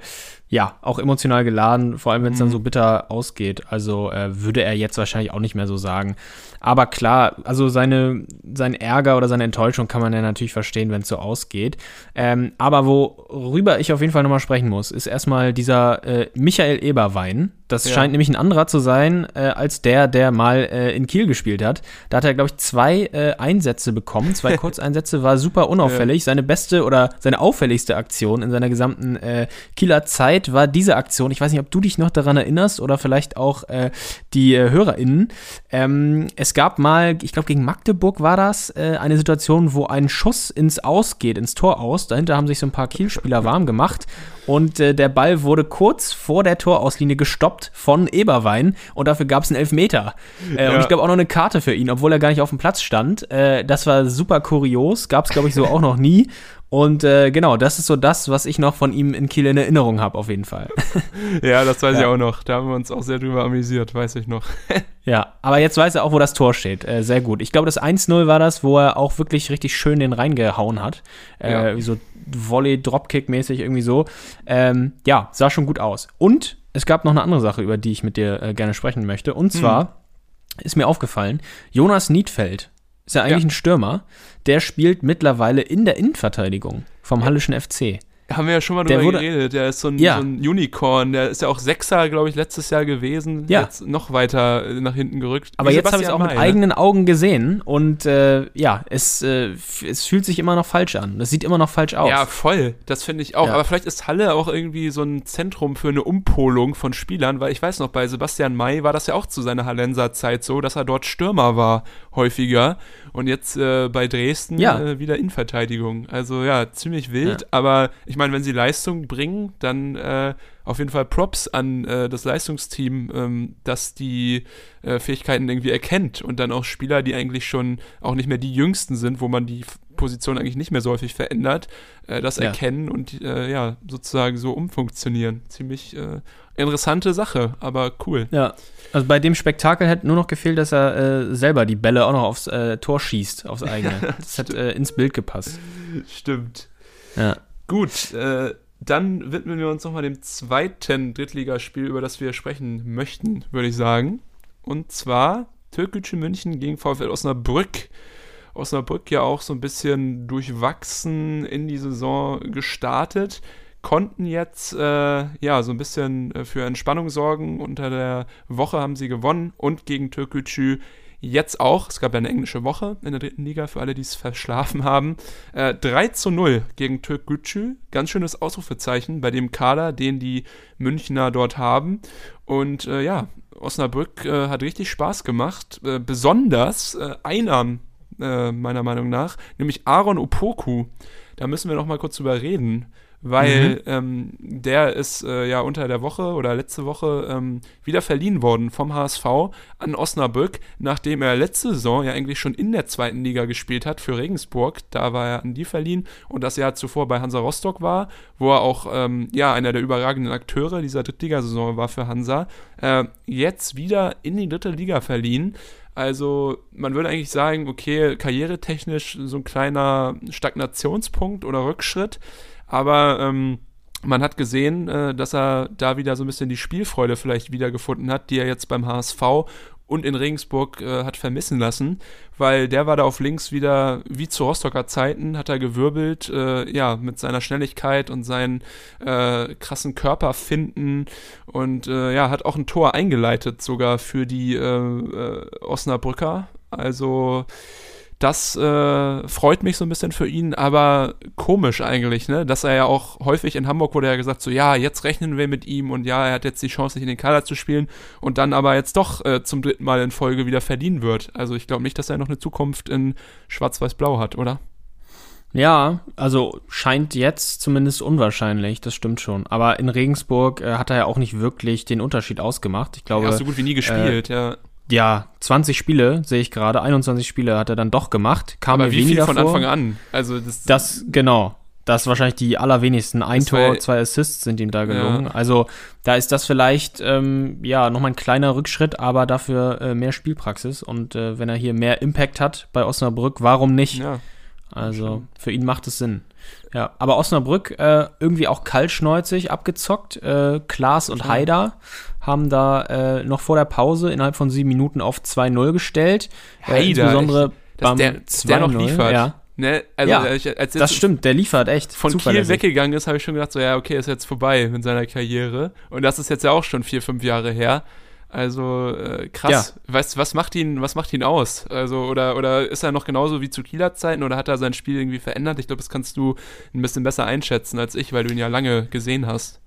ja, auch emotional geladen, vor allem wenn es dann Mhm. so bitter ausgeht. Also äh, würde er jetzt wahrscheinlich auch nicht mehr so sagen. Aber klar, also seine, sein Ärger oder seine Enttäuschung kann man ja natürlich verstehen, wenn es so ausgeht. Ähm, aber worüber ich auf jeden Fall nochmal sprechen muss, ist erstmal dieser äh, Michael Eberwein. Das Ja. scheint nämlich ein anderer zu sein, äh, als der, der mal äh, in Kiel gespielt hat. Da hat er, glaube ich, zwei äh, Einsätze bekommen. Zwei Kurzeinsätze, war super unauffällig. Seine beste oder seine auffälligste Aktion in seiner gesamten äh, Kieler Zeit war diese Aktion. Ich weiß nicht, ob du dich noch daran erinnerst oder vielleicht auch äh, die äh, HörerInnen. Ähm, es gab mal, ich glaube, gegen Magdeburg war das, äh, eine Situation, wo ein Schuss ins Aus geht, ins Tor aus. Dahinter haben sich so ein paar Kielspieler warm gemacht und äh, der Ball wurde kurz vor der Torauslinie gestoppt von Eberwein und dafür gab es einen Elfmeter. Äh, Und Ja. ich glaube auch noch eine Karte für ihn, obwohl er gar nicht auf dem Platz stand. Äh, das war super kurios, gab es glaube ich so auch noch nie. Und äh, genau, das ist so das, was ich noch von ihm in Kiel in Erinnerung habe, auf jeden Fall. Ja, das weiß ich Ja. auch noch. Da haben wir uns auch sehr drüber amüsiert, weiß ich noch. Ja, aber jetzt weiß er auch, wo das Tor steht. Äh, sehr gut. Ich glaube, das 1-0 war das, wo er auch wirklich richtig schön den reingehauen hat. Äh, Ja. Wie so Volley-Dropkick-mäßig irgendwie so. Ähm, ja, sah schon gut aus. Und es gab noch eine andere Sache, über die ich mit dir äh, gerne sprechen möchte. Und zwar ist mir aufgefallen, Jonas Niedfeld ist ja eigentlich Ja. ein Stürmer. Der spielt mittlerweile in der Innenverteidigung vom Hallischen FC. Haben wir ja schon mal Der drüber wurde- geredet. Der ist so ein, Ja. so ein Unicorn. Der ist ja auch Sechser, glaube ich, letztes Jahr gewesen. Ja. Jetzt noch weiter äh, nach hinten gerückt. Aber Wie jetzt habe ich es auch mit ne? eigenen Augen gesehen und äh, ja, es, äh, es fühlt sich immer noch falsch an. Es sieht immer noch falsch aus. Ja, voll. Das finde ich auch. Ja. Aber vielleicht ist Halle auch irgendwie so ein Zentrum für eine Umpolung von Spielern, weil ich weiß noch, bei Sebastian May war das ja auch zu seiner Hallenser Zeit so, dass er dort Stürmer war, häufiger. Und jetzt äh, bei Dresden Ja. äh, wieder Innenverteidigung. Also ja, ziemlich wild. Ja. Aber ich meine, wenn sie Leistung bringen, dann äh, auf jeden Fall Props an äh, das Leistungsteam, ähm, dass die äh, Fähigkeiten irgendwie erkennt und dann auch Spieler, die eigentlich schon auch nicht mehr die jüngsten sind, wo man die Position eigentlich nicht mehr so häufig verändert, äh, das Ja. erkennen und äh, ja, sozusagen so umfunktionieren. Ziemlich äh, interessante Sache, aber cool. Ja, also bei dem Spektakel hätte nur noch gefehlt, dass er äh, selber die Bälle auch noch aufs äh, Tor schießt, aufs eigene. das hat äh, ins Bild gepasst. Stimmt. Ja. Gut, dann widmen wir uns nochmal dem zweiten Drittligaspiel, über das wir sprechen möchten, würde ich sagen. Und zwar Türkgücü München gegen VfL Osnabrück. Osnabrück ja auch so ein bisschen durchwachsen in die Saison gestartet, konnten jetzt äh, ja so ein bisschen äh, für Entspannung sorgen. Unter der Woche haben sie gewonnen und gegen Türkgücü Jetzt auch, es gab ja eine englische Woche in der dritten Liga, für alle, die es verschlafen haben. Äh, 3 zu 0 gegen Türk Gücü. Ganz schönes Ausrufezeichen bei dem Kader, den die Münchner dort haben. Und äh, ja, Osnabrück äh, hat richtig Spaß gemacht. Äh, besonders äh, einer, äh, meiner Meinung nach, nämlich Aaron Opoku. Da müssen wir noch mal kurz drüber reden weil mhm. ähm, der ist äh, ja unter der Woche oder letzte Woche ähm, wieder verliehen worden vom HSV an Osnabrück, nachdem er letzte Saison ja eigentlich schon in der zweiten Liga gespielt hat für Regensburg. Da war er an die verliehen und das Jahr zuvor bei Hansa Rostock war, wo er auch ähm, ja einer der überragenden Akteure dieser Drittligasaison war für Hansa. Äh, jetzt wieder in die dritte Liga verliehen. Also man würde eigentlich sagen, okay, karrieretechnisch so ein kleiner Stagnationspunkt oder Rückschritt. Aber ähm, man hat gesehen, äh, dass er da wieder so ein bisschen die Spielfreude vielleicht wiedergefunden hat, die er jetzt beim HSV und in Regensburg äh, hat vermissen lassen, weil der war da auf links wieder wie zu Rostocker Zeiten, hat er gewirbelt, äh, ja, mit seiner Schnelligkeit und seinen äh, krassen Körperfinden und äh, ja, hat auch ein Tor eingeleitet sogar für die äh, äh, Osnabrücker. Also das äh, freut mich so ein bisschen für ihn, aber komisch eigentlich, ne? Dass er ja auch häufig in Hamburg wurde ja gesagt, so ja, jetzt rechnen wir mit ihm und ja, er hat jetzt die Chance, sich in den Kader zu spielen und dann aber jetzt doch äh, zum dritten Mal in Folge wieder verdienen wird. Also ich glaube nicht, dass er noch eine Zukunft in Schwarz-Weiß-Blau hat, oder? Ja, also scheint jetzt zumindest unwahrscheinlich, das stimmt schon. Aber in Regensburg äh, hat er ja auch nicht wirklich den Unterschied ausgemacht. Ich glaube. Ja, hast du gut wie nie gespielt, äh, ja ja, 20 Spiele sehe ich gerade, 21 Spiele hat er dann doch gemacht. Kam Aber wie viel von vor. Anfang an? Also das, das genau. Das wahrscheinlich die allerwenigsten. Ein Tor, zwei Assists sind ihm da gelungen. Ja. Also da ist das vielleicht ähm, ja nochmal ein kleiner Rückschritt, aber dafür äh, mehr Spielpraxis. Und äh, wenn er hier mehr Impact hat bei Osnabrück, warum nicht? Ja. Also für ihn macht es Sinn. Ja, aber Osnabrück äh, irgendwie auch kaltschneuzig abgezockt. Äh, Klaas und Haider haben da äh, noch vor der Pause innerhalb von sieben Minuten auf 2-0 gestellt. Haider, äh, insbesondere ich, beim der, der noch liefert. Ja. Ne? Also, ja, ich, das stimmt, der liefert echt. Von Kiel weggegangen ist, habe ich schon gedacht, so ja, okay, ist jetzt vorbei mit seiner Karriere. Und das ist jetzt ja auch schon vier, fünf Jahre her. Also äh, krass. Ja. Weißt was macht ihn, was macht ihn aus? Also, oder, oder ist er noch genauso wie zu Kieler Zeiten oder hat er sein Spiel irgendwie verändert? Ich glaube, das kannst du ein bisschen besser einschätzen als ich, weil du ihn ja lange gesehen hast.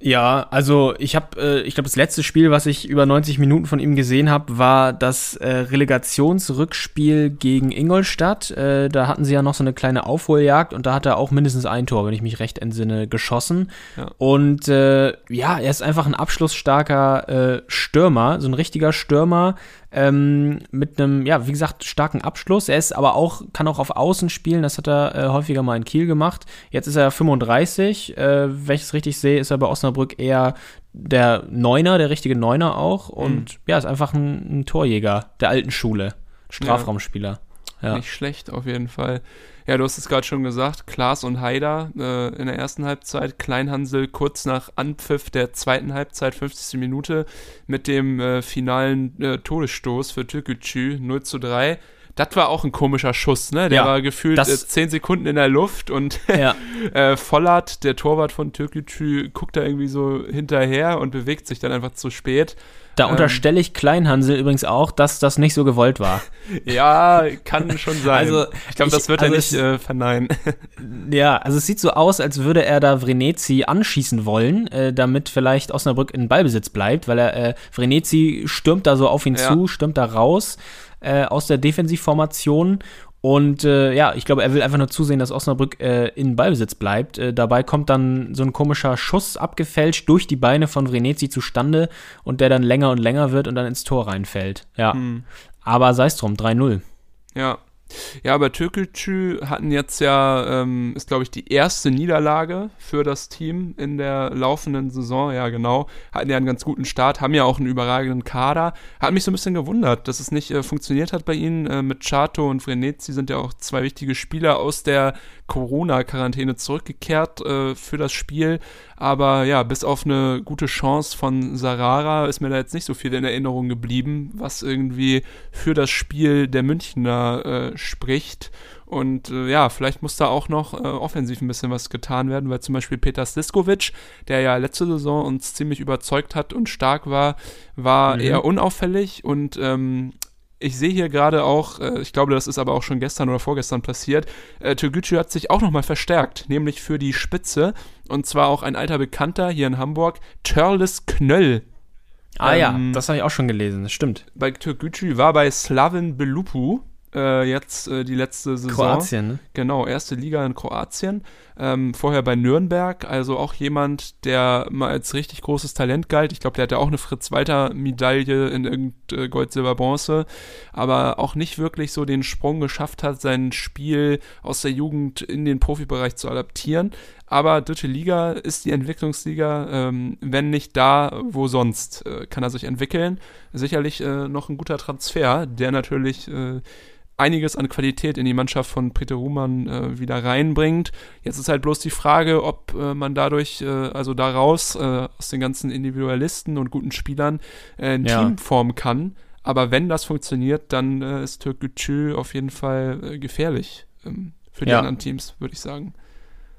Ja, also ich habe, äh, ich glaube, das letzte Spiel, was ich über 90 Minuten von ihm gesehen habe, war das äh, Relegationsrückspiel gegen Ingolstadt. Äh, da hatten sie ja noch so eine kleine Aufholjagd und da hat er auch mindestens ein Tor, wenn ich mich recht entsinne, geschossen. Ja. Und äh, ja, er ist einfach ein abschlussstarker äh, Stürmer, so ein richtiger Stürmer, ähm, mit einem, ja, wie gesagt, starken Abschluss. Er ist aber auch, kann auch auf Außen spielen, das hat er äh, häufiger mal in Kiel gemacht. Jetzt ist er 35, äh, wenn ich es richtig sehe, ist er bei Osnabrück eher der Neuner, der richtige Neuner auch. Und mhm. ja, ist einfach ein, ein, Torjäger der alten Schule, Strafraumspieler. Ja. Nicht schlecht, auf jeden Fall. Ja, du hast es gerade schon gesagt, Klaas und Haider äh, in der ersten Halbzeit, Kleinhansel kurz nach Anpfiff der zweiten Halbzeit, 50. Minute, mit dem äh, finalen äh, Todesstoß für Türkgücü 0 zu 3. Das war auch ein komischer Schuss, ne? Der ja, war gefühlt das, äh, 10 Sekunden in der Luft und ja. äh, Vollert, der Torwart von Türkgücü, guckt da irgendwie so hinterher und bewegt sich dann einfach zu spät. Da ähm, unterstelle ich Kleinhansel übrigens auch, dass das nicht so gewollt war. ja, kann schon sein. Also, ich glaube, das wird also er nicht äh, verneinen. ja, also es sieht so aus, als würde er da Vrenetzi anschießen wollen, äh, damit vielleicht Osnabrück in Ballbesitz bleibt, weil er äh, Vrenetzi stürmt da so auf ihn ja. zu, stürmt da raus äh, aus der Defensivformation und äh, ja, ich glaube, er will einfach nur zusehen, dass Osnabrück äh, in Ballbesitz bleibt. Äh, dabei kommt dann so ein komischer Schuss abgefälscht durch die Beine von Vrenetzi zustande und der dann länger und länger wird und dann ins Tor reinfällt. Ja. Hm. Aber sei es drum, 3-0. Ja, ja, aber Türkgücü hatten jetzt ja, ähm, ist glaube ich die erste Niederlage für das Team in der laufenden Saison. Ja, genau. Hatten ja einen ganz guten Start, haben ja auch einen überragenden Kader. Hat mich so ein bisschen gewundert, dass es nicht äh, funktioniert hat bei ihnen. Äh, mit Chato und Frenetzi sind ja auch zwei wichtige Spieler aus der Corona-Quarantäne zurückgekehrt äh, für das Spiel. Aber ja, bis auf eine gute Chance von Sarara ist mir da jetzt nicht so viel in Erinnerung geblieben, was irgendwie für das Spiel der Münchner äh, spricht. Und äh, ja, vielleicht muss da auch noch äh, offensiv ein bisschen was getan werden, weil zum Beispiel Peter Stiskovic, der ja letzte Saison uns ziemlich überzeugt hat und stark war, war mhm. eher unauffällig und ähm, ich sehe hier gerade auch, äh, ich glaube, das ist aber auch schon gestern oder vorgestern passiert, äh, Türkgücü hat sich auch nochmal verstärkt, nämlich für die Spitze. Und zwar auch ein alter Bekannter hier in Hamburg, Törles Knöll. Ah ja, Ähm, das habe ich auch schon gelesen, das stimmt. Bei Türkgücü war bei Slaven Belupu äh, jetzt äh, die letzte Saison. Kroatien, ne? Genau, erste Liga in Kroatien. Ähm, vorher bei Nürnberg, also auch jemand, der mal als richtig großes Talent galt. Ich glaube, der hatte auch eine Fritz-Walter-Medaille in irgend äh, Gold, Silber, Bronze, aber auch nicht wirklich so den Sprung geschafft hat, sein Spiel aus der Jugend in den Profibereich zu adaptieren. Aber dritte Liga ist die Entwicklungsliga, ähm, wenn nicht da, wo sonst, äh, kann er sich entwickeln. Sicherlich äh, noch ein guter Transfer, der natürlich äh, einiges an Qualität in die Mannschaft von Peter Ruhmann äh, wieder reinbringt. Jetzt ist halt bloß die Frage, ob äh, man dadurch, äh, also daraus, äh, aus den ganzen Individualisten und guten Spielern, äh, ein Ja. Team formen kann. Aber wenn das funktioniert, dann äh, ist Türkgücü auf jeden Fall äh, gefährlich ähm, für die Ja. anderen Teams, würde ich sagen.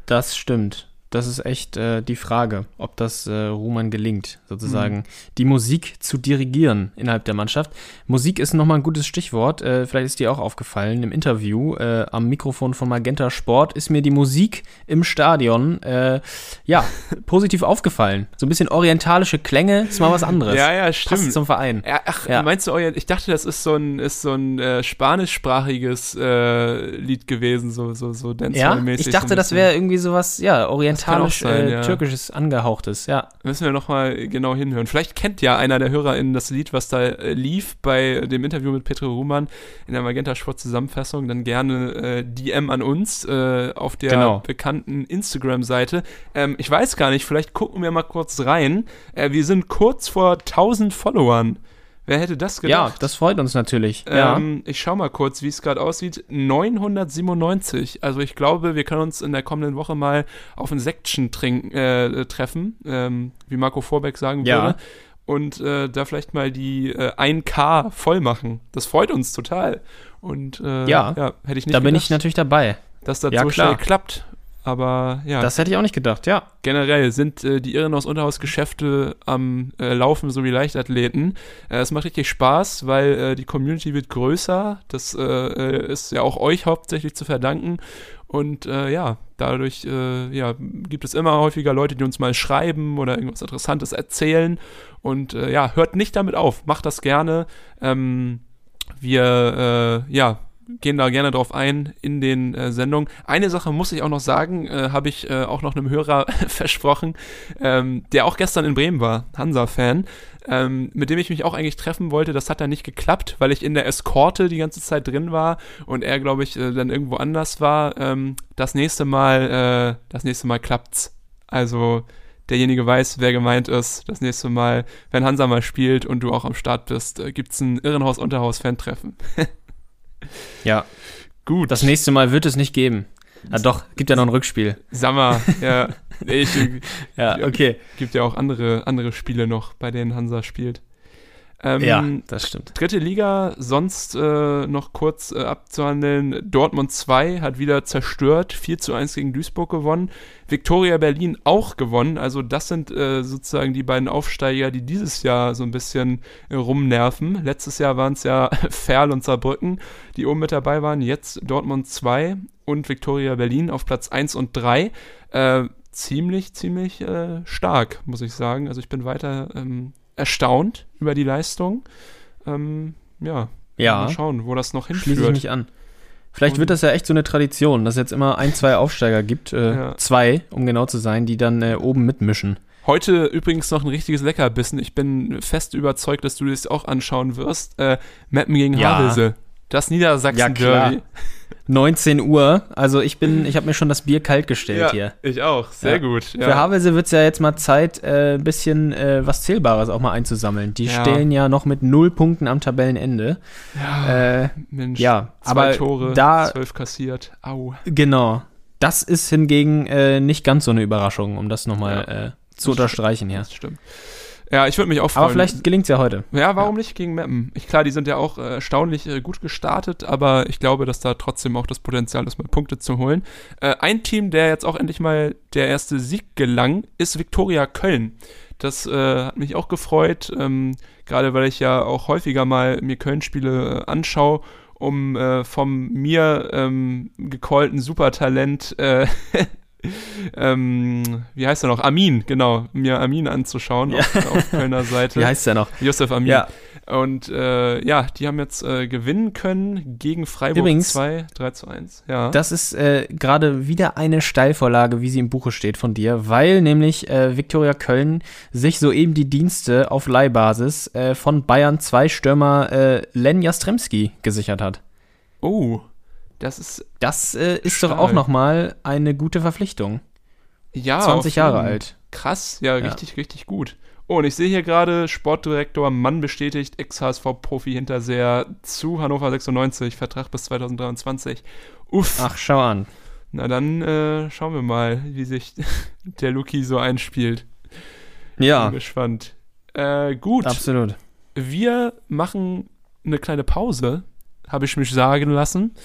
Das stimmt. Das ist echt äh, die Frage, ob das äh, Ruhmann gelingt, sozusagen Mhm. die Musik zu dirigieren innerhalb der Mannschaft. Musik ist nochmal ein gutes Stichwort. Äh, vielleicht ist dir auch aufgefallen im Interview äh, am Mikrofon von Magenta Sport ist mir die Musik im Stadion äh, ja positiv aufgefallen. So ein bisschen orientalische Klänge ist mal was anderes. Ja, ja, Passt stimmt. zum Verein. Ja, ach, Ja. meinst du ich dachte, das ist so ein, ist so ein äh, spanischsprachiges Lied gewesen, so, so, so Ja, Dancehall-mäßig. ich dachte, so das wäre irgendwie sowas, ja, orientalisch, sein, äh, ja. türkisches, angehauchtes, ja. Müssen wir nochmal genau hinhören. Vielleicht kennt ja einer der HörerInnen das Lied, was da äh, lief bei dem Interview mit Petro Ruhmann in der Magenta Sport Zusammenfassung. Dann gerne äh, DM an uns äh, auf der Genau. bekannten Instagram-Seite. Ähm, ich weiß gar nicht, vielleicht gucken wir mal kurz rein. Äh, wir sind kurz vor 1000 Followern. Wer hätte das Ja, gedacht? das freut uns natürlich. ja. Ähm, ich schau mal kurz, wie es gerade aussieht. 997. Also ich glaube, wir können uns in der kommenden Woche mal auf ein Section trinken, äh, treffen, ähm, wie Marco Vorbeck sagen Ja. würde. Und äh, da vielleicht mal die äh, 1K voll machen. Das freut uns total. Und äh, Ja. hätte ich nicht Da bin ich gedacht, natürlich dabei. dass das Ja, so klar. schnell klappt. Aber ja, Das hätte ich auch nicht gedacht, ja. generell sind äh, die Irrenhaus Unterhausgeschäfte am äh, Laufen sowie Leichtathleten. Äh, es macht richtig Spaß, weil äh, die Community wird größer. Das äh, äh, ist ja auch euch hauptsächlich zu verdanken. Und ja, dadurch äh, ja, gibt es immer häufiger Leute, die uns mal schreiben oder irgendwas Interessantes erzählen. Und ja, hört nicht damit auf. Macht das gerne. Ähm, wir ja, gehen da gerne drauf ein in den äh, Sendungen. Eine Sache muss ich auch noch sagen, äh, habe ich äh, auch noch einem Hörer versprochen, ähm, der auch gestern in Bremen war, Hansa-Fan, ähm, mit dem ich mich auch eigentlich treffen wollte. Das hat dann nicht geklappt, weil ich in der Eskorte die ganze Zeit drin war und er, glaube ich, äh, dann irgendwo anders war. Ähm, das nächste Mal, äh, das nächste Mal klappt's. Also derjenige weiß, wer gemeint ist. Das nächste Mal, wenn Hansa mal spielt und du auch am Start bist, äh, gibt's ein Irrenhaus-Unterhaus-Fan-Treffen. Ja, Gut. das nächste Mal wird es nicht geben. Ah, doch, gibt ja noch ein Rückspiel. Sammer, ja. Nee, Ich, Ja, okay. gibt ja auch andere, andere Spiele noch, bei denen Hansa spielt. Ähm, Ja, das stimmt. Dritte Liga, sonst äh, noch kurz äh, abzuhandeln. Dortmund 2 hat wieder zerstört, 4 zu 1 gegen Duisburg gewonnen. Viktoria Berlin auch gewonnen. Also das sind äh, sozusagen die beiden Aufsteiger, die dieses Jahr so ein bisschen äh, rumnerven. Letztes Jahr waren es ja Ferl und Saarbrücken, die oben mit dabei waren. Jetzt Dortmund 2 und Viktoria Berlin auf Platz 1 und 3. Äh, ziemlich, ziemlich äh, stark, muss ich sagen. Also ich bin weiter ähm, erstaunt über die Leistung. Ähm, ja, Ja, mal schauen, wo das noch schließe ich hinführt. mich an. Vielleicht Und- wird das ja echt so eine Tradition, dass es jetzt immer ein, zwei Aufsteiger gibt, äh, Ja. zwei, um genau zu sein, die dann äh, oben mitmischen. Heute übrigens noch ein richtiges Leckerbissen. Ich bin fest überzeugt, dass du das auch anschauen wirst. Äh, Mappen gegen Ja. Havelse. Das Niedersachsen-Derby. Ja, klar. 19 Uhr, also ich bin, ich habe mir schon das Bier kalt gestellt hier. ich auch. Sehr Ja. gut. Für Havelse wird es ja jetzt mal Zeit, äh, ein bisschen äh, was Zählbares auch mal einzusammeln. Die Ja. stehen ja noch mit null Punkten am Tabellenende. ja, Äh, Mensch, ja, zwei aber Tore, da- zwölf kassiert. Au. genau. Das ist hingegen äh, nicht ganz so eine Überraschung, um das nochmal Ja. äh, zu unterstreichen, ja. Das stimmt. Ja, ich würde mich auch freuen. Aber vielleicht gelingt es ja heute. Ja, warum nicht gegen Meppen? Ich, klar, die sind ja auch äh, erstaunlich äh, gut gestartet, aber ich glaube, dass da trotzdem auch das Potenzial ist, mal Punkte zu holen. Äh, ein Team, der jetzt auch endlich mal der erste Sieg gelang, ist Viktoria Köln. Das äh, hat mich auch gefreut, ähm, gerade weil ich ja auch häufiger mal mir Köln-Spiele anschaue, um äh, vom mir ähm, gecallten Supertalent äh, ähm, wie heißt er noch? Amin, genau, mir Amin anzuschauen Ja. auf, auf Kölner Seite. Wie heißt der noch? Josef Amin. Ja. Und äh, ja, die haben jetzt äh, gewinnen können gegen Freiburg Übrigens, 2, 3 zu 1. Ja. Das ist äh, gerade wieder eine Steilvorlage, wie sie im Buche steht von dir, weil nämlich äh, Viktoria Köln sich soeben die Dienste auf Leihbasis äh, von Bayern 2 Stürmer äh, Len Jastremski gesichert hat. oh, das ist Das äh, ist doch auch nochmal eine gute Verpflichtung. ja 20 auf Jahre alt. Krass, ja, richtig, richtig gut. Oh, und ich sehe hier gerade Sportdirektor Mann bestätigt, Ex-HSV-Profi Hinterseher zu Hannover 96, Vertrag bis 2023. Uff. Ach, schau an. Na dann äh, schauen wir mal, wie sich der Luki so einspielt. Ja, Bin gespannt. Äh, gut. absolut. Wir machen eine kleine Pause, habe ich mich sagen lassen.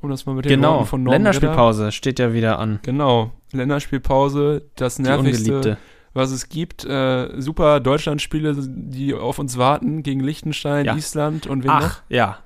Um das mal mit den Genau. Worten von Ritter- Länderspielpause steht ja wieder an. Genau. Länderspielpause, das nervigste, was es gibt. Äh, super Deutschlandspiele, die auf uns warten, gegen Liechtenstein, Ja. Island und wen noch? Ach, ja.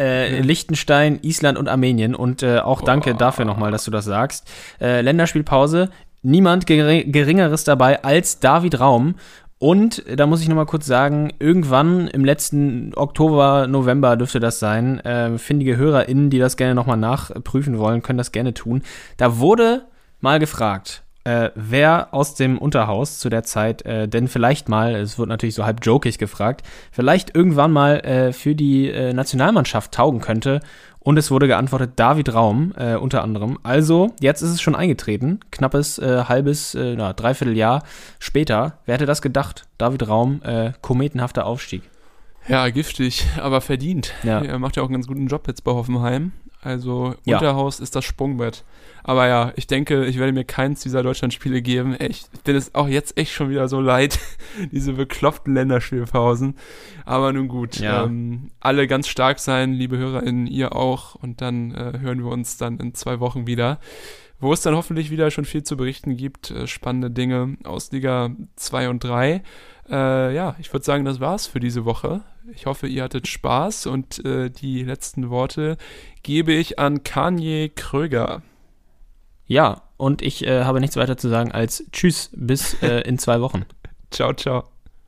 Äh, Ja. Liechtenstein, Island und Armenien. Und äh, auch danke Boah. dafür nochmal, dass du das sagst. Äh, Länderspielpause. Niemand geri Geringeres dabei als David Raum. Und da muss ich nochmal kurz sagen, irgendwann im letzten Oktober, November dürfte das sein. Äh, findige HörerInnen, die das gerne nochmal nachprüfen wollen, können das gerne tun. Da wurde mal gefragt, äh, wer aus dem Unterhaus zu der Zeit äh, denn vielleicht mal, es wird natürlich so halb jokig gefragt, vielleicht irgendwann mal äh, für die äh, Nationalmannschaft taugen könnte. Und es wurde geantwortet, David Raum äh, unter anderem. Also, jetzt ist es schon eingetreten, knappes äh, halbes, na, dreiviertel Jahr später. Wer hätte das gedacht? David Raum, kometenhafter Aufstieg. Ja, giftig, aber verdient. Ja. Er macht ja auch einen ganz guten Job jetzt bei Hoffenheim. Also Ja. Unterhaus ist das Sprungbrett. Aber ja, ich denke, ich werde mir keins dieser Deutschlandspiele geben. Ich bin es auch jetzt echt schon wieder so leid, diese bekloppten Länderspielpausen. Aber nun gut, Ja. ähm, alle ganz stark sein, liebe HörerInnen, ihr auch. Und dann äh, hören wir uns dann in zwei Wochen wieder, wo es dann hoffentlich wieder schon viel zu berichten gibt. Äh, spannende Dinge aus Liga 2 und 3. Äh, ja, ich würde sagen, das war's für diese Woche. Ich hoffe, ihr hattet Spaß und äh, die letzten Worte gebe ich an Kanye Kröger. Ja, und ich äh, habe nichts weiter zu sagen als Tschüss bis äh, in zwei Wochen. Ciao, ciao.